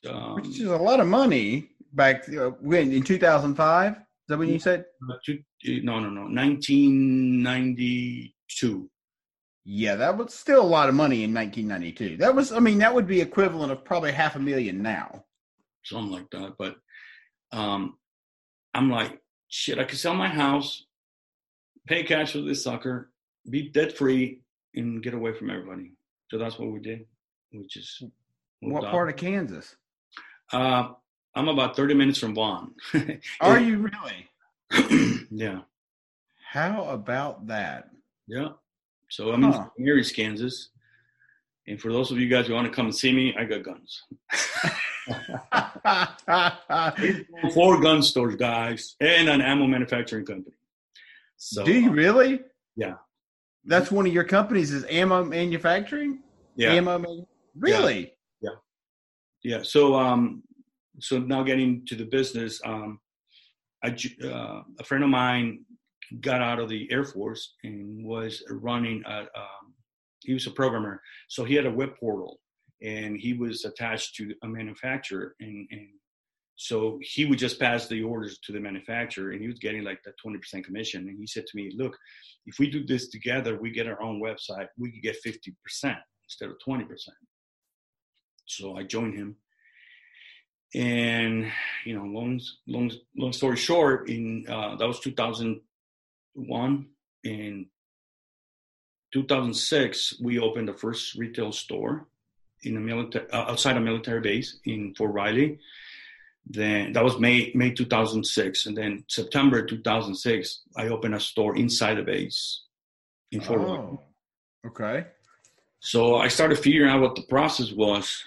um, which is a lot of money back uh, when in two thousand five. Is that when you said? Uh, no, no, no. Nineteen ninety-two. Yeah, that was still a lot of money in 1992. That was, I mean, that would be equivalent of probably half a million now. Something like that. But um, I'm like, shit, I could sell my house, pay cash for this sucker, be debt free, and get away from everybody. So that's what we did. We just. What part of Kansas? Uh, I'm about 30 minutes from Vaughn. <laughs> Are you really? <clears throat> yeah. How about that? Yeah. So I'm huh. in Marys, Kansas. And for those of you guys who want to come and see me, I got guns. <laughs> <laughs> Four gun stores, guys, and an ammo manufacturing company. So, Do you really? Yeah. That's one of your companies is ammo manufacturing. Yeah. Ammo. Man- really? Yeah. yeah. Yeah. So um, so now getting to the business, um, I uh, a friend of mine got out of the Air Force and was running a. Um, he was a programmer, so he had a web portal, and he was attached to a manufacturer, and, and so he would just pass the orders to the manufacturer, and he was getting like that twenty percent commission. And he said to me, "Look, if we do this together, we get our own website. We could get fifty percent instead of twenty percent." So I joined him, and you know, long long long story short, in uh, that was two thousand one. In 2006, we opened the first retail store in a military uh, outside a military base in Fort Riley. Then that was May May 2006, and then September 2006, I opened a store inside the base in Fort oh, Riley. Okay. So I started figuring out what the process was.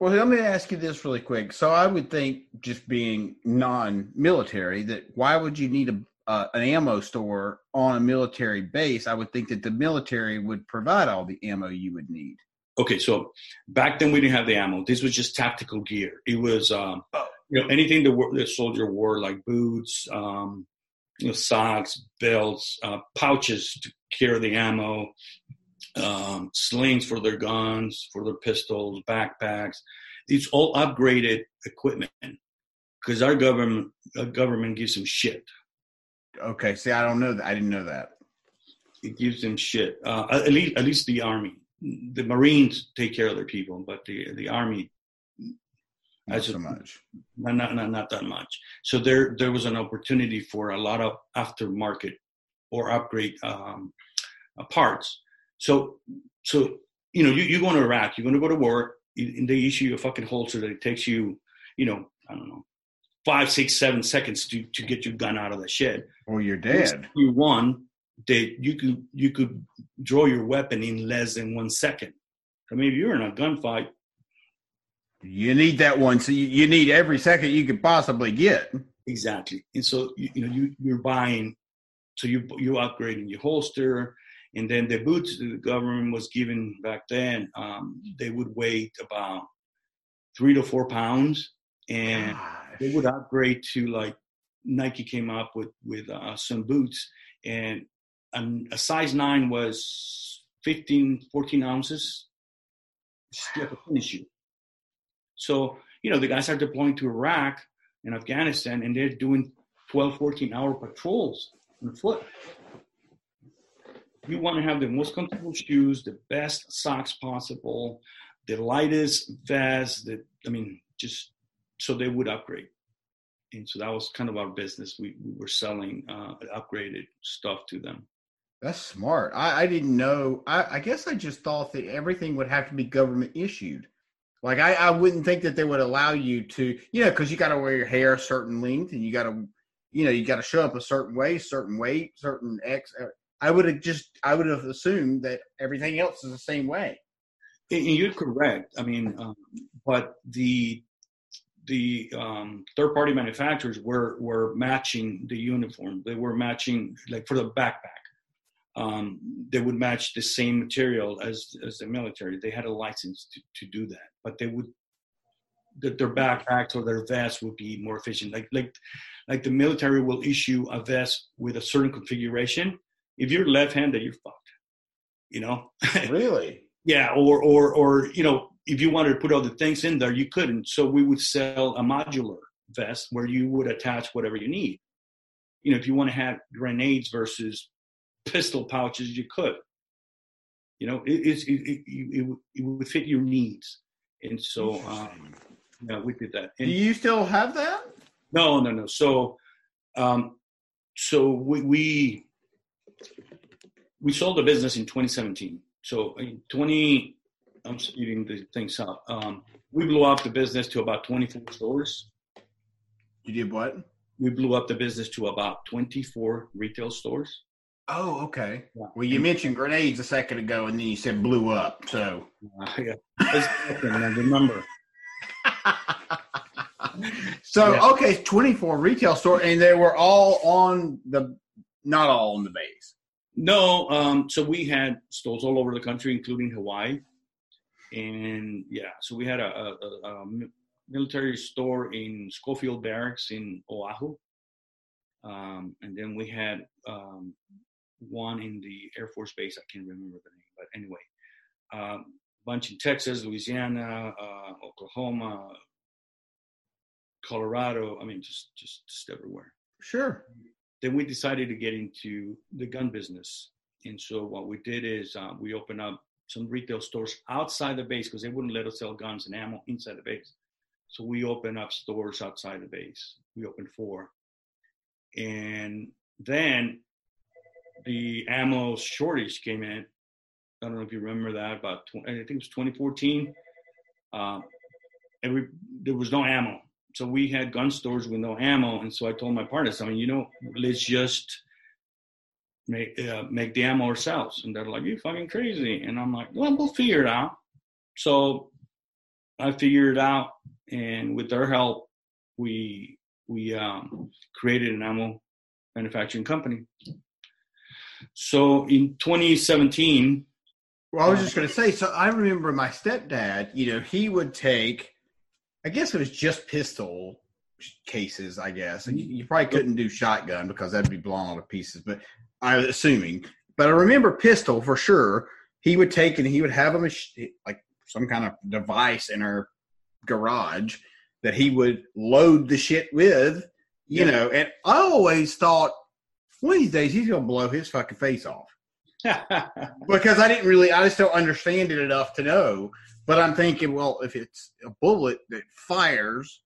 Well, let me ask you this really quick. So I would think, just being non-military, that why would you need a uh, an ammo store on a military base, I would think that the military would provide all the ammo you would need. Okay, so back then we didn't have the ammo. This was just tactical gear. It was, um, oh. you know, anything the, the soldier wore, like boots, um, you know, socks, belts, uh, pouches to carry the ammo, um, slings for their guns, for their pistols, backpacks. It's all upgraded equipment because our government our government gives them shit. Okay, see, I don't know that. I didn't know that. It gives them shit. Uh, at least, at least the army, the Marines take care of their people, but the the army, not so much. Not, not not not that much. So there there was an opportunity for a lot of aftermarket or upgrade um, uh, parts. So so you know you you go to Iraq, you're going to go to war, and they issue you a fucking holster that it takes you, you know, I don't know, five, six, seven seconds to, to get your gun out of the shed. Or you're dead. You won that you could you could draw your weapon in less than one second. I mean, if you're in a gunfight, you need that one. So you, you need every second you could possibly get. Exactly, and so you, you know you you're buying, so you you upgrading your holster, and then the boots the government was giving back then, um, they would weigh about three to four pounds, and they would upgrade to like Nike came up with with uh, some boots, and a size nine was 15, 14 ounces. Still finish you. So you know the guys are deploying to Iraq and Afghanistan, and they're doing 12, 14 hour patrols on foot. You want to have the most comfortable shoes, the best socks possible, the lightest vest. The, I mean, just so they would upgrade. And so that was kind of our business. We, we were selling uh, upgraded stuff to them. That's smart. I, I didn't know. I, I guess I just thought that everything would have to be government issued. Like I, I wouldn't think that they would allow you to, you know, because you got to wear your hair a certain length and you got to, you know, you got to show up a certain way, certain weight, certain X. uh, would have just, I would have assumed that everything else is the same way. And you're correct. I mean, um, but the the um, third party manufacturers were were matching the uniform. They were matching like for the backpack. Um, they would match the same material as as the military. They had a license to, to do that, but they would that their backpacks or their vests would be more efficient. Like like like the military will issue a vest with a certain configuration. If you're left-handed, you're fucked. You know. <laughs> Really? Yeah, or or or you know, if you wanted to put other things in there, you couldn't. So we would sell a modular vest where you would attach whatever you need. You know, if you want to have grenades versus pistol pouches, you could. You know, it it's, it, it, it, would- it would fit your needs, and so um, yeah, we did that. Do you still have that? no, no, no. So, um, so we, we we sold the business in 2017. So in 20, I'm speeding the things up. Um, we blew up the business to about 24 stores. You did what? We blew up the business to about 24 retail stores. Oh, okay. Well, you mentioned grenades a second ago, and then you said blew up. So, Uh, yeah. Remember. <laughs> so Yeah. okay, twenty four retail store, and they were all on the, not all on the base. No, um, so we had stores all over the country, including Hawaii, and yeah, so we had a, a, a, a military store in Schofield Barracks in Oahu, um, and then we had um, one in the Air Force Base. I can't remember the name, but anyway, um, bunch in Texas, Louisiana, uh, Oklahoma, Colorado. I mean, just just just everywhere Sure. then we decided to get into the gun business. And so what we did is uh, we opened up some retail stores outside the base because they wouldn't let us sell guns and ammo inside the base. So we opened up stores outside the base. We opened four. And then the ammo shortage came in. I don't know if you remember that, about, tw- I think it was 2014. Um, and we, there was no ammo. So we had gun stores with no ammo and so i told my partners i mean you know let's just make uh, make the ammo ourselves. And they're like you fucking crazy. And i'm like well we'll figure it out. So i figured it out and with their help we we um, created an ammo manufacturing company so in 2017 Well, I was uh, just going to say. So I remember my stepdad. You know, he would take. I guess it was just pistol cases. I guess and you, you probably couldn't do shotgun because that'd be blown all to pieces. But I was assuming. But I remember pistol for sure. He would take and he would have a mach- like some kind of device in our garage that he would load the shit with. You Yeah. know, and I always thought one of these days he's gonna blow his fucking face off <laughs> because I didn't really, I just don't understand it enough to know. But I'm thinking, well, if it's a bullet that fires,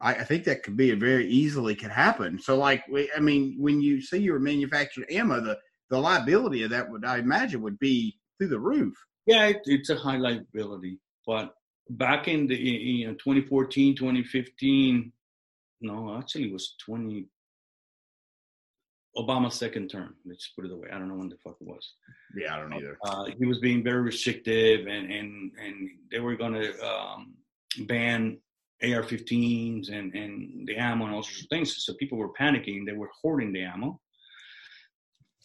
I, I think that could be a very easily could happen. So, like, we- I mean, when you say you were manufacturing ammo, the the liability of that would, I imagine, would be through the roof. Yeah, it, it's a high liability. But back in the you know 2014, 2015, no, actually it was 20 Obama's second term. Let's put it away. I don't know when the fuck it was. Yeah, I don't either. Uh, he was being very restrictive, and and and they were going to um, ban AR-15s and and the ammo and all sorts of things. So people were panicking. They were hoarding the ammo.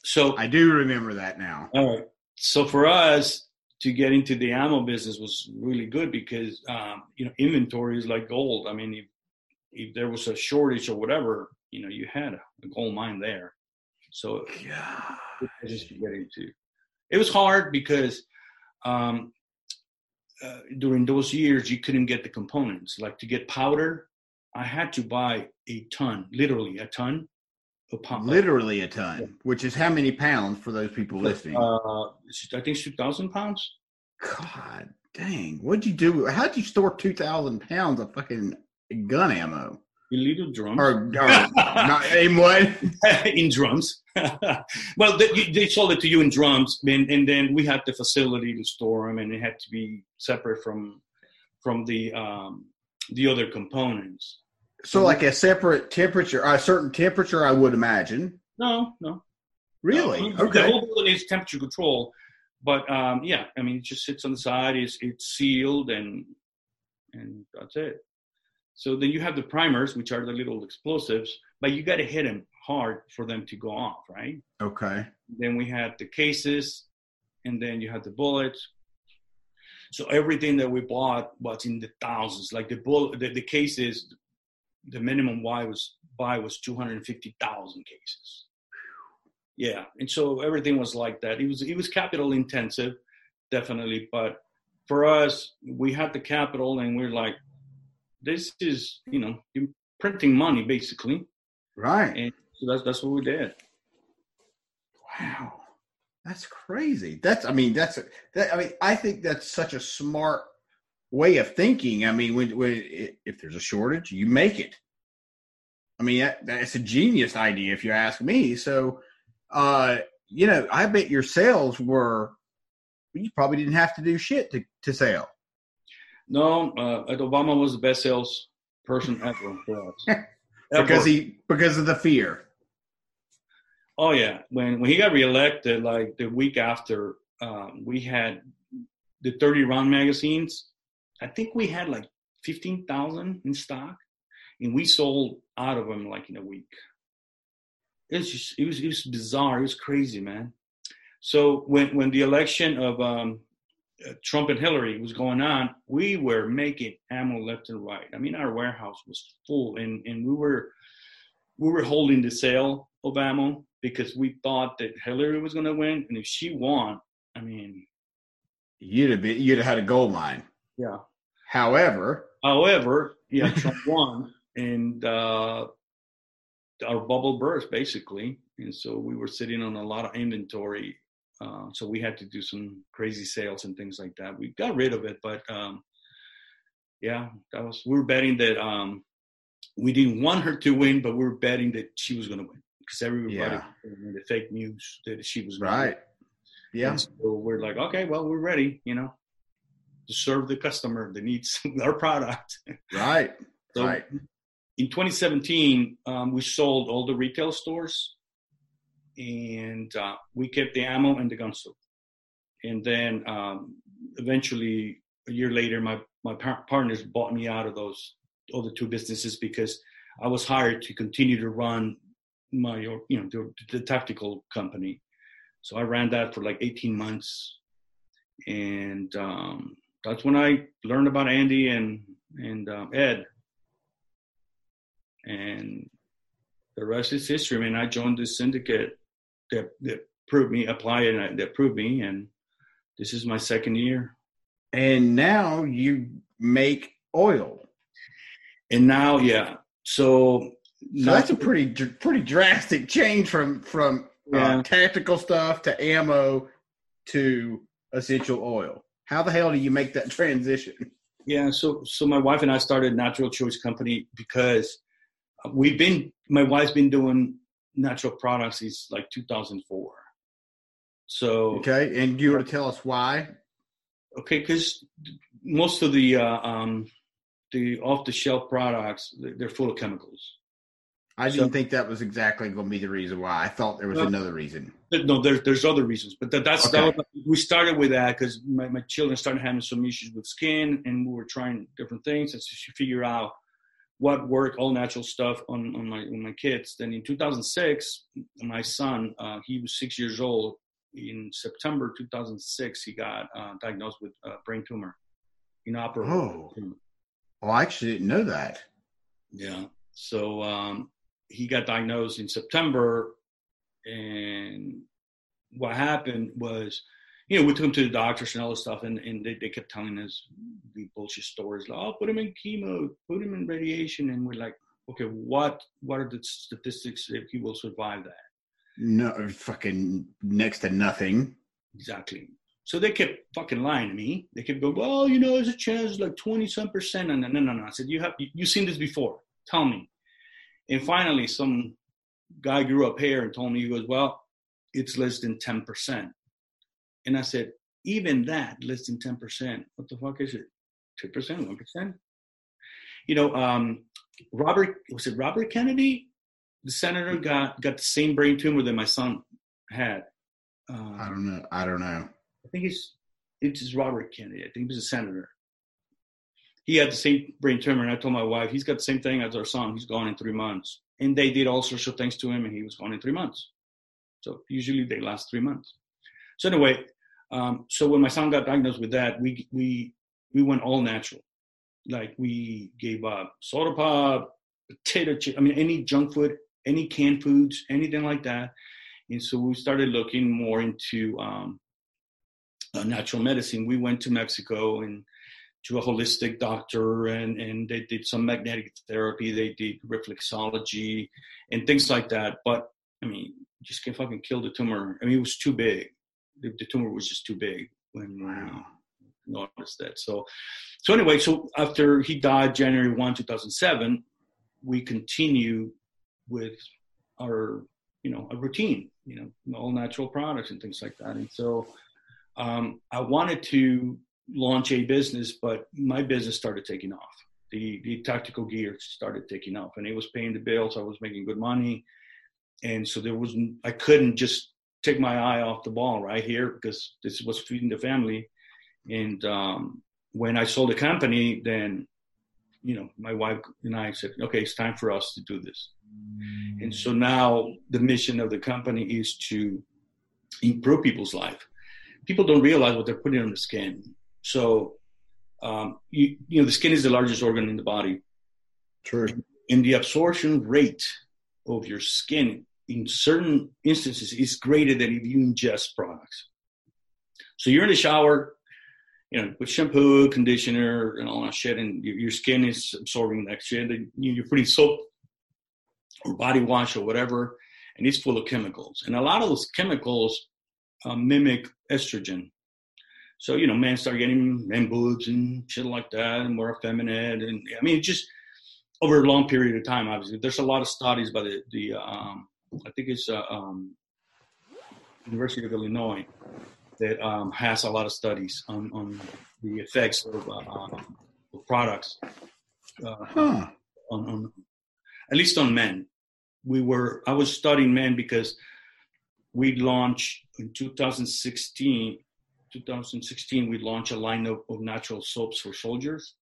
So I do remember that now. all right. So for us to get into the ammo business was really good because um, you know inventory is like gold. I mean, if if there was a shortage or whatever, you know, you had a, a gold mine there. So Yeah. Just to. It was hard because um, uh, during those years you couldn't get the components. Like to get powder, I had to buy a ton, literally a ton of pump. Literally a ton, which is how many pounds for those people listening? Uh, I think two thousand pounds. God dang! What'd you do? How'd you store two thousand pounds of fucking gun ammo? Little drums. Or, or not in what? <laughs> in drums. <laughs> well, they, they, sold it to you in drums, and, and, then we had the facility to store them, and it had to be separate from from the um, the other components. So, like a separate temperature, a certain temperature, I would imagine. No, no. Really? No, okay. The whole building is temperature control, but um, yeah, I mean, it just sits on the side. It's it's sealed, and and that's it. So then you have the primers, which are the little explosives, but you got to hit them hard for them to go off, right? Okay. Then we had the cases, and then you had the bullets. So everything that we bought was in the thousands. Like the bullet, the, the cases, the minimum buy was buy was two hundred fifty thousand cases. Yeah, and so everything was like that. It was it was capital intensive, definitely. But for us, we had the capital, and we're like, this is you know printing money basically. Right. And so that's that's what we did. Wow. That's crazy. That's i mean that's that i mean i think that's such a smart way of thinking. I mean when, when if there's a shortage you make it. I mean that, that's a genius idea if you ask me. So uh you know i bet your sales were you probably didn't have to do shit to, to sell no, uh, Obama was the best sales person ever for us. <laughs> because he because of the fear. Oh yeah, when when he got reelected, like the week after, um, we had the thirty round magazines. I think we had like fifteen thousand in stock, and we sold out of them like in a week. It was just it was it was bizarre. It was crazy, man. So when when the election of um, uh, Trump and Hillary was going on, we were making ammo left and right. I mean, our warehouse was full, and and we were we were holding the sale of ammo because we thought that Hillary was going to win, and if she won, I mean, you'd have been, you'd have had a gold mine. Yeah. However, however, yeah, <laughs> Trump won, and uh, our bubble burst basically, and so we were sitting on a lot of inventory uh, so we had to do some crazy sales and things like that. We got rid of it, but um, yeah, that was we were betting that um, we didn't want her to win, but we were betting that she was going to win because everybody yeah. the fake news that she was right. Win. Yeah, so we're like, okay, well, we're ready, you know, to serve the customer that needs <laughs> our product. Right. so right. In 2017, um, we sold all the retail stores and uh, we kept the ammo and the gun store. And then um, eventually, a year later, my my par- partners bought me out of those other two businesses because I was hired to continue to run my you know the, the tactical company. So I ran that for like 18 months, and um, that's when I learned about Andy and and um, Ed, and the rest is history. I mean, I joined the syndicate that that proved me applied and that proved me, and this is my second year. And now you make oil. And now, yeah. So, so that's a pretty pretty drastic change from from uh, yeah. uh, tactical stuff to ammo to essential oil. How the hell do you make that <laughs> transition? Yeah, so so my wife and I started Natural Choice Company because we've been my wife's been doing natural products is like 2004. So okay, and you were to tell us why? Okay, because most of the uh, um, the off the shelf products they're full of chemicals. I didn't so, think that was exactly going to be the reason why. I thought there was another reason. No, there's there's other reasons, but that, that's okay. that was, we started with that because my, my children started having some issues with skin, and we were trying different things, and so she figure out what worked, all natural stuff on, on my on my kids. Then in 2006, my son, uh, he was six years old. In September 2006, he got uh, diagnosed with a brain tumor, inoperable. Oh, oh, I actually didn't know that. Yeah, so um, he got diagnosed in September, and what happened was you know, we took him to the doctors and all this stuff, and, and they, they kept telling us the bullshit stories. Like, oh, put him in chemo, put him in radiation, and we're like, okay, what what are the statistics that he will survive that? No, fucking next to nothing. Exactly. So they kept fucking lying to me. They kept going, well, you know, there's a chance like 20 some percent. And no, no, no. I said, you have, you, you've seen this before. Tell me. And finally, some guy grew up here and told me, he goes, well, it's less than 10%. And I said, even that, less than 10%, what the fuck is it? 2%, 1%? You know, um, Robert, was it Robert Kennedy? The senator got, got the same brain tumor that my son had. Um, I don't know. I don't know. I think he's it's Robert Kennedy. I think he was a senator. He had the same brain tumor, and I told my wife he's got the same thing as our son. He's gone in three months, and they did all sorts of things to him, and he was gone in three months. So usually they last three months. So anyway, um, so when my son got diagnosed with that, we we we went all natural. Like we gave up soda pop, potato chip. I mean, any junk food, any canned foods, anything like that. And so we started looking more into um, uh, natural medicine. We went to Mexico and to a holistic doctor, and and they did some magnetic therapy. They did reflexology and things like that. But I mean, just can't fucking kill the tumor. I mean, it was too big. The, the tumor was just too big when wow. we noticed that. So, so anyway, so after he died, January one, two thousand seven, we continue with our you know a routine, you know, all natural products and things like that. And so um, I wanted to launch a business, but my business started taking off. The the tactical gear started taking off, and it was paying the bills. I was making good money, and so there was I couldn't just take my eye off the ball right here because this was feeding the family. And um, when I sold the company, then you know my wife and I said, okay, it's time for us to do this. And so now the mission of the company is to improve people's life people don't realize what they're putting on the skin. So, um, you, you know, the skin is the largest organ in the body. True. And the absorption rate of your skin in certain instances is greater than if you ingest products. So you're in the shower, you know, with shampoo, conditioner, and all that shit, and your, skin is absorbing that shit. And you're putting soap or body wash or whatever, and it's full of chemicals. And a lot of those chemicals uh, mimic estrogen. So you know, men start getting men boobs and shit like that, and more effeminate, and I mean, just over a long period of time. Obviously, there's a lot of studies by the the um, I think it's uh, um, University of Illinois that um, has a lot of studies on, on the effects of, uh, um, of products uh, huh. on, on at least on men. We were I was studying men because we launched in 2016 2016 we launched a line of, of natural soaps for soldiers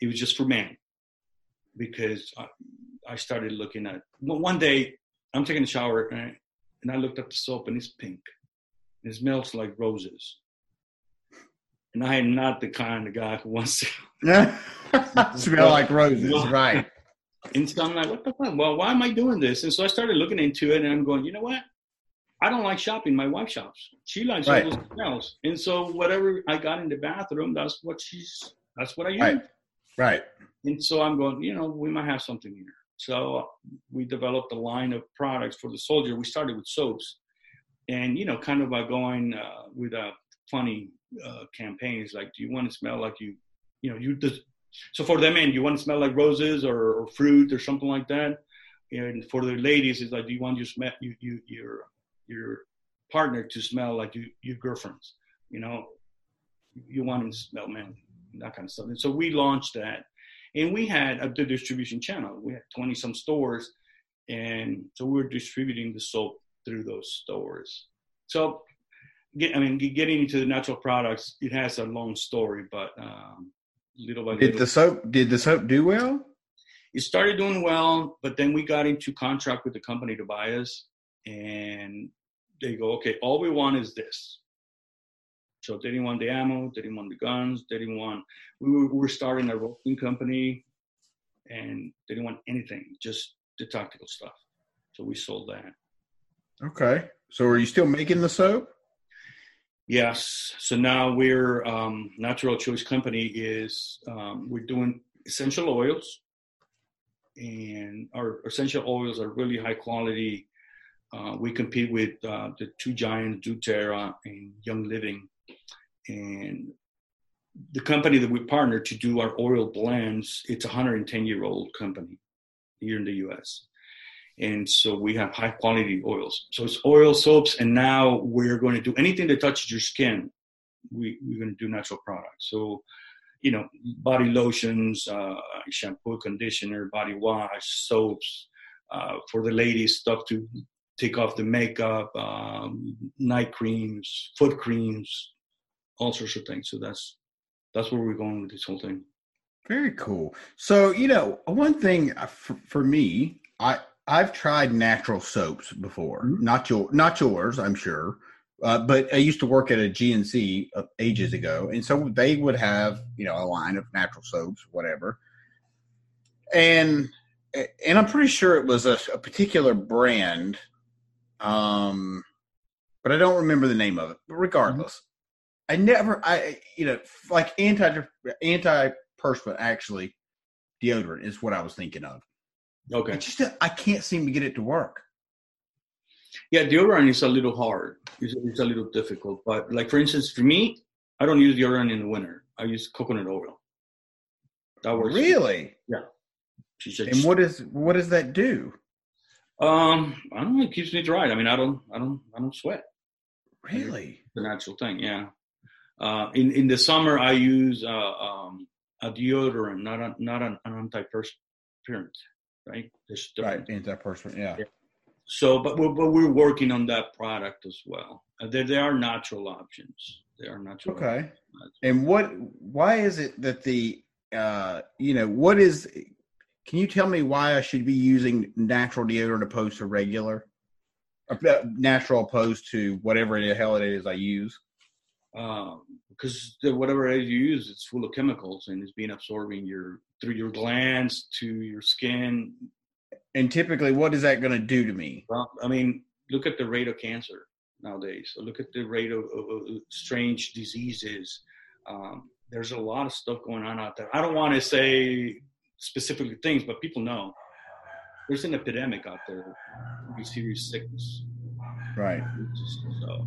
it was just for men because I, I started looking at well, one day i'm taking a shower and I, and I looked at the soap and it's pink it smells like roses and I am not the kind of guy who wants to <laughs> smell like roses, right? And so I'm like, what the fuck? Well, why am I doing this? And so I started looking into it, and I'm going, you know what? I don't like shopping. My wife shops. She likes right. all those smells. And so whatever I got in the bathroom, that's what she's that's what I use. Right. right. And so I'm going, you know, we might have something here. So we developed a line of products for the soldier. We started with soaps, and you know, kind of by going uh, with a funny uh, campaigns like, do you want to smell like you, you know, you just. So for the men, you want to smell like roses or, or fruit or something like that. And for the ladies, it's like, do you want your smell, you, you, your your partner to smell like you, your girlfriends. You know, you want him to smell man, that kind of stuff. And so we launched that, and we had a distribution channel. We had twenty some stores, and so we were distributing the soap through those stores. So, get, I mean, getting into the natural products, it has a long story, but um, little by did little. the soap did the soap do well? It started doing well, but then we got into contract with the company to buy us, and they go, okay, all we want is this. So they didn't want the ammo, they didn't want the guns, they didn't want. We were, we were starting a roping company, and they didn't want anything, just the tactical stuff. So we sold that. Okay. So are you still making the soap? Yes. So now we're um, Natural Choice Company is um, we're doing essential oils, and our essential oils are really high quality. Uh, we compete with uh, the two giants, doTERRA and Young Living, and the company that we partner to do our oil blends. It's a 110 year old company here in the U.S and so we have high quality oils. So it's oil, soaps, and now we're going to do anything that touches your skin. We, we're going to do natural products. So, you know, body lotions, uh, shampoo, conditioner, body wash, soaps. Uh, for the ladies, stuff to take off the makeup, um, night creams, foot creams, all sorts of things. So that's that's where we're going with this whole thing. Very cool. So you know, one thing uh, for, for me, I I've tried natural soaps before. Mm-hmm. Not your, not yours, I'm sure. Uh, but I used to work at a GNC uh, ages ago, and so they would have you know a line of natural soaps, whatever. And and I'm pretty sure it was a, a particular brand, um, but I don't remember the name of it. But regardless, mm-hmm. I never, I you know, like anti antiperspirant actually deodorant is what I was thinking of. Okay. I just I can't seem to get it to work. Yeah, deodorant is a little hard. It's, it's a little difficult. But like for instance, for me, I don't use deodorant in the winter. I use coconut oil. That works. Really? Yeah. and what is what does that do? Um, I don't know. It keeps me dry. I mean, I don't, I don't, I don't sweat. Really? It's the natural thing. Yeah. Uh, in in the summer, I use uh, um, a deodorant, not a, not an, an antiperspirant right? There's right, antiperspirant, yeah. yeah. So, but we're, but we're working on that product as well. Uh, there, there are natural options. There are natural. Okay. Options. And what? Why is it that the, uh, you know, what is? Can you tell me why I should be using natural deodorant opposed to regular? Uh, natural opposed to whatever the hell it is I use. Um, because whatever it is you use, it's full of chemicals and it's being absorbing your through your glands to your skin. And typically, what is that going to do to me? Well, I mean, look at the rate of cancer nowadays. So look at the rate of, of, of strange diseases. Um, there's a lot of stuff going on out there. I don't want to say specifically things, but people know there's an epidemic out there. Serious sickness. Right. So,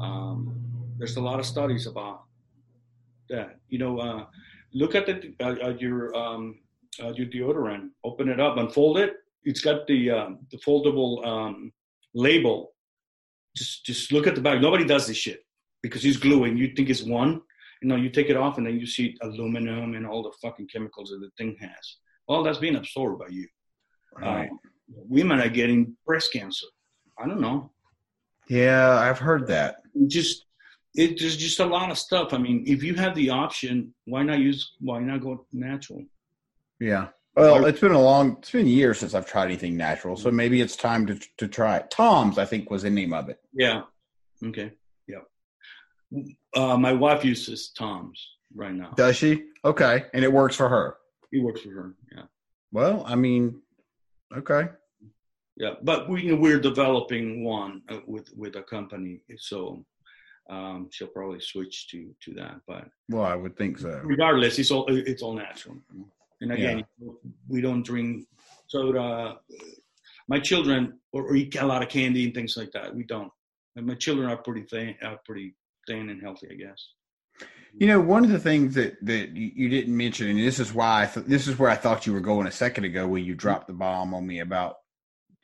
um, there's a lot of studies about that. You know, uh, look at the uh, your um, uh, your deodorant. Open it up, unfold it. It's got the uh, the foldable um, label. Just just look at the back. Nobody does this shit because it's gluing. You think it's one. You know, you take it off and then you see aluminum and all the fucking chemicals that the thing has. Well, that's being absorbed by you. Right. Um, women are getting breast cancer. I don't know. Yeah, I've heard that. Just it, there's just a lot of stuff. I mean, if you have the option, why not use? Why not go natural? Yeah. Well, it's been a long, it's been years since I've tried anything natural, so maybe it's time to to try it. Tom's, I think, was the name of it. Yeah. Okay. Uh, my wife uses Tom's right now. Does she? Okay, and it works for her. It works for her. Yeah. Well, I mean, okay. Yeah, but we you know, we're developing one uh, with with a company, so um, she'll probably switch to to that. But well, I would think so. Regardless, it's all it's all natural. And again, yeah. we don't drink soda. My children or, or, eat a lot of candy and things like that. We don't. And my children are pretty thin, are pretty thin and healthy, I guess. You know, one of the things that that you didn't mention, and this is why I th- this is where I thought you were going a second ago, when you dropped the bomb on me about,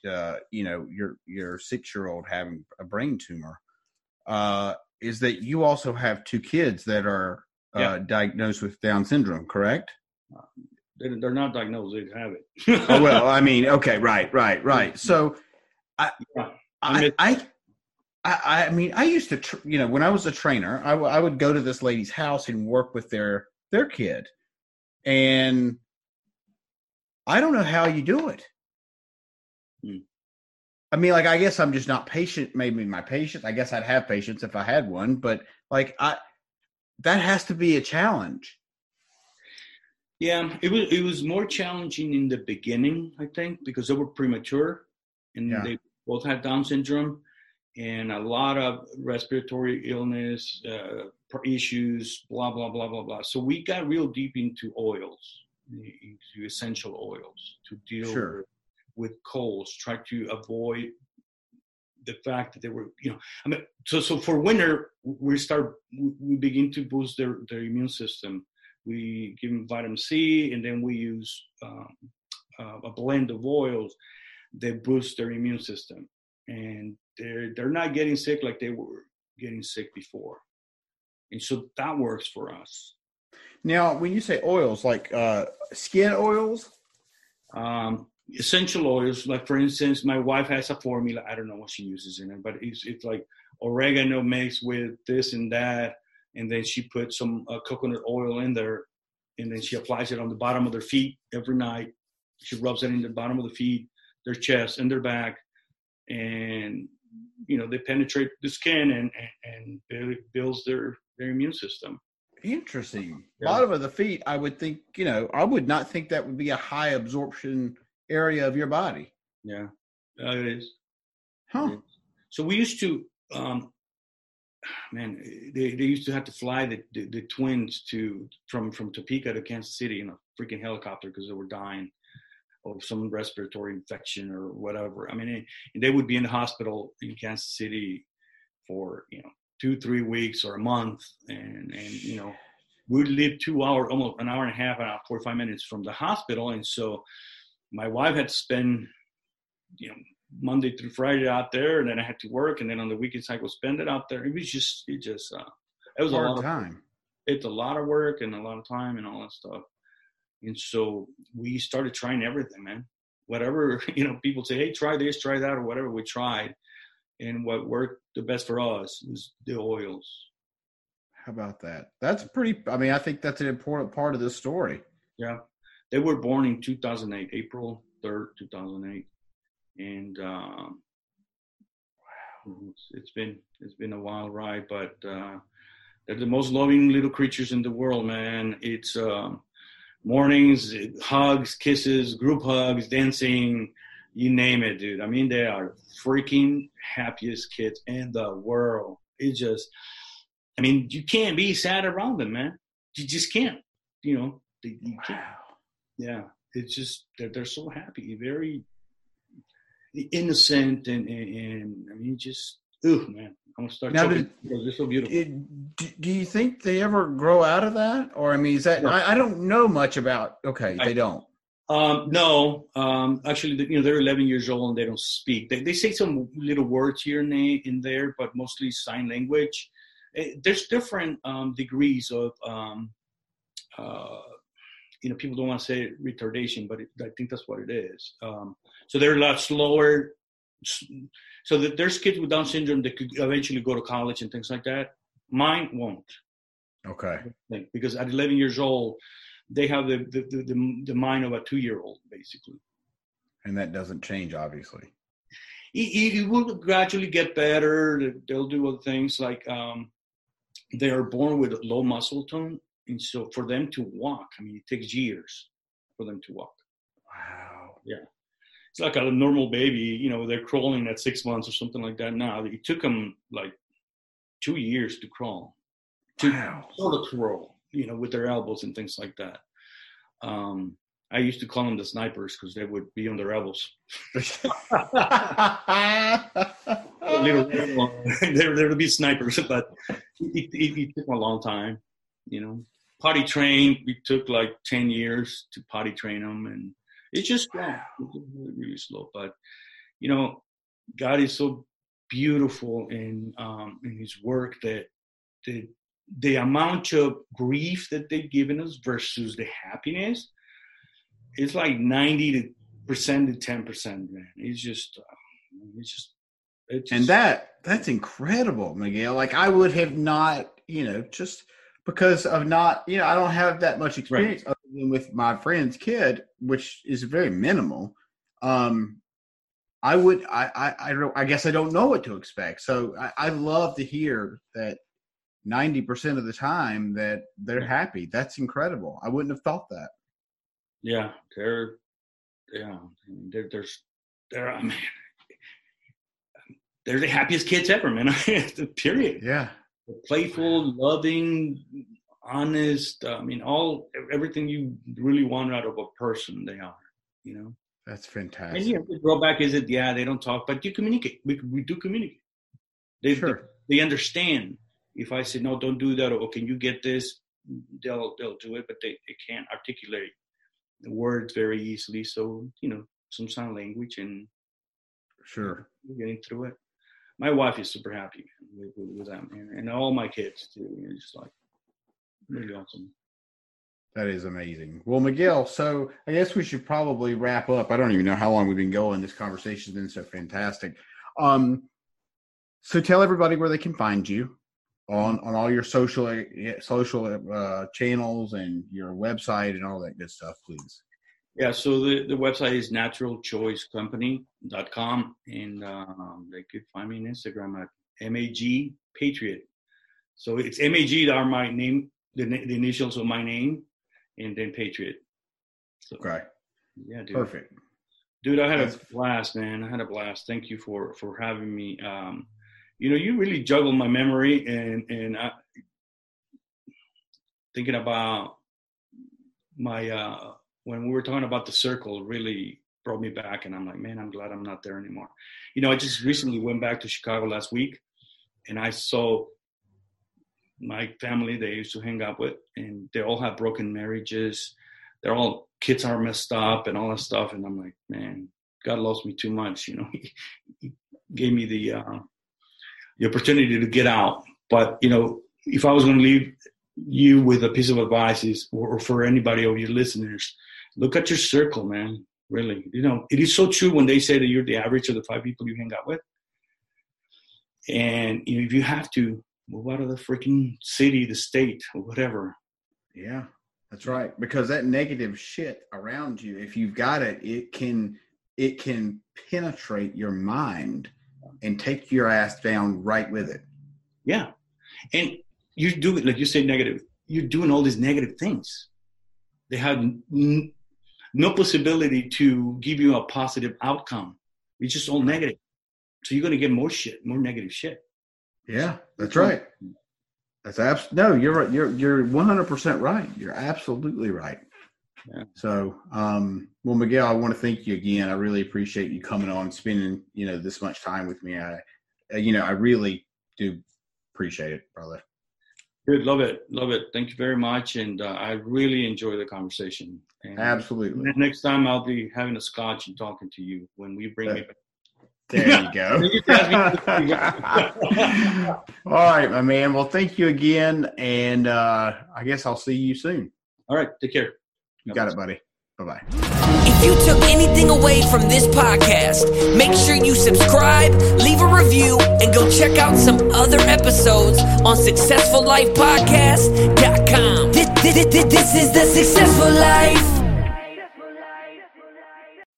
uh, you know, your your six year old having a brain tumor. Uh, is that you also have two kids that are uh, yeah. diagnosed with Down syndrome, correct? They're not diagnosed; they have it. oh well, I <laughs> mean, okay, right, right, right. So, I, yeah. I, I, I, I, mean, I used to, tr- you know, when I was a trainer, I, w- I would go to this lady's house and work with their their kid, and I don't know how you do it. Hmm. I mean, like, I guess I'm just not patient. Maybe my patience. I guess I'd have patience if I had one, but like, I that has to be a challenge. Yeah, it was it was more challenging in the beginning, I think, because they were premature and yeah. they both had Down syndrome, and a lot of respiratory illness uh, issues, blah blah blah blah blah. So we got real deep into oils, into essential oils to deal Sure. with, with colds. Try to avoid the fact that they were, you know, I mean, so so for winter we start we we begin to boost their their immune system. We give them vitamin C, and then we use um, uh, a blend of oils that boost their immune system, and they're they're not getting sick like they were getting sick before, and so that works for us. Now, when you say oils, like uh, skin oils, um, essential oils. Like for instance, my wife has a formula. I don't know what she uses in it, but it's it's like oregano mixed with this and that, and then she puts some uh, coconut oil in there, and then she applies it on the bottom of their feet every night. She rubs it in the bottom of the feet, their chest, and their back, and you know they penetrate the skin and and, and it builds their their immune system. interesting. Yeah. Bottom of the feet, I would think, you know, I would not think that would be a high absorption area of your body. Yeah, uh, it is. Huh. So we used to, um, man, they, they used to have to fly the, the, the twins to from from Topeka to Kansas City in a freaking helicopter because they were dying of some respiratory infection or whatever. I mean, and they would be in the hospital in Kansas City for you know two, three weeks or a month, and and you know we would live two hours, almost an hour and a half, an hour, forty five minutes from the hospital, and so my wife had to spend you know Monday through Friday out there, and then I had to work, and then on the weekends I go spend it out there. It was just, it just, uh, it was a Hard lot of, time. it's a lot of work and a lot of time and all that stuff. And so we started trying everything, man. Whatever <laughs> you know, people say, hey, try this, try that, or whatever. We tried, and what worked the best for us was the oils. How about that? That's pretty. I mean, I think that's an important part of this story. Yeah, they were born in 2008, April 3rd, 2008, and um, it's, it's been it's been a wild ride, but uh, they're the most loving little creatures in the world, man. It's um, mornings, hugs, kisses, group hugs, dancing, you name it, dude. I mean, they are freaking happiest kids in the world. It just, I mean, you can't be sad around them, man. You just can't. You know, you can't yeah it's just they're, they're so happy very innocent and and, and i mean just ooh man i'm gonna start Now, choking they're so beautiful It, do, you think they ever grow out of that, or I mean, is that No. I, I don't know much about? Okay, I- they don't. um no um actually you know they're 11 years old and they don't speak they, they say some little words here and there in there but mostly sign language Eh, there's different um degrees of um uh you know people don't want to say retardation but it, i think that's what it is um so they're a lot slower so that there's kids with down syndrome that could eventually go to college and things like that mine won't Okay. because at 11 years old they have the the, the, the, the mind of a two year old basically And that doesn't change, obviously. it, it will gradually get better they'll do other things like um they are born with low muscle tone and so for them to walk i mean it takes years for them to walk Wow. It's like a normal baby you know they're crawling at six months or something like that now it took them like two years to crawl to Wow. sort of crawl you know with their elbows and things like that um i used to call them the snipers because they would be on their elbows little, there, there would be snipers, but it, it, it took a long time. You know, potty train. We took like ten years to potty train them, and it's just slow. It's really, really slow. But you know, God is so beautiful in um, in His work that the the amount of grief that they've given us versus the happiness, it's like ninety to percent to ten percent. Man, it's just, uh, it's just, it's and that that's incredible, Miguel. Like I would have not, you know, just because of not, you know, I don't have that much experience than with my friend's kid, which is very minimal. Um, I would, I, I, I, don't, I guess I don't know what to expect. So I, I love to hear that ninety percent of the time that they're happy. That's incredible. I wouldn't have thought that. Yeah, they're yeah, there, there's there. I mean, they're the happiest kids ever, man. <laughs> Period. Yeah. Playful, loving, honest. I mean, all everything you really want out of a person, they are. You know. That's fantastic. And yeah, the drawback is that yeah, they don't talk, but you communicate. We we do communicate. They Sure. they understand. If I say no, don't do that, or can you get this? They'll they'll do it, but they, they can't articulate the words very easily. So you know, some sign language, and Sure. we're getting through it. My wife is super happy with, with, with that man, and all my kids too. It's just like really awesome. That is amazing. Well, Miguel, so I guess we should probably wrap up. I don't even know how long we've been going. This conversation's been so fantastic. Um, so tell everybody where they can find you on on all your social social uh, channels and your website and all that good stuff, please. Yeah, so the, the website is naturalchoicecompany.com and um, they could find me on Instagram at MAG Patriot. So it's MAG are my name, the, the initials of my name, and then Patriot. So, Okay, Yeah, dude. perfect. Dude, I had That's- a blast, man. I had a blast. Thank you for for having me. Um, you know, you really juggle my memory and and I, thinking about my uh when we were talking about the circle really brought me back and I'm like, man, I'm glad I'm not there anymore. You know, I just recently went back to Chicago last week and I saw my family they used to hang out with and they all have broken marriages. They're all kids are messed up and all that stuff. And I'm like, man, God loves me too much. You know, he, <laughs> he gave me the uh, the opportunity to get out. But you know, if I was going to leave you with a piece of advice, is or for anybody of your listeners, look at your circle, man. Really, you know, it is so true when they say that you're the average of the five people you hang out with. And you know, if you have to move out of the freaking city, the state, or whatever, Yeah, that's right. Because that negative shit around you, if you've got it, it can it can penetrate your mind and take your ass down right with it. Yeah. And you do it, like you say, negative. You're doing all these negative things. They have n- no possibility to give you a positive outcome. It's just all negative. So you're going to get more shit, more negative shit. Yeah, that's right. That's abs- no, you're right. You're you're 100 percent right. You're absolutely right. Yeah. So, um, well, Miguel, I want to thank you again. I really appreciate you coming on, spending you know this much time with me. I, uh, you know, I really do appreciate it, brother. Good. Love it. Love it. Thank you very much. And uh, I really enjoy the conversation. And Absolutely. next time I'll be having a scotch and talking to you when we bring it back. There you go. <laughs> You can ask me- <laughs> All right, my man. Well, thank you again, and uh, I guess I'll see you soon. All right. Take care. You got it, buddy. Bye bye. If you took anything away from this podcast, make sure you subscribe, leave a review, and go check out some other episodes on successfullifepodcast.com. This, this, this, this is the Successful Life.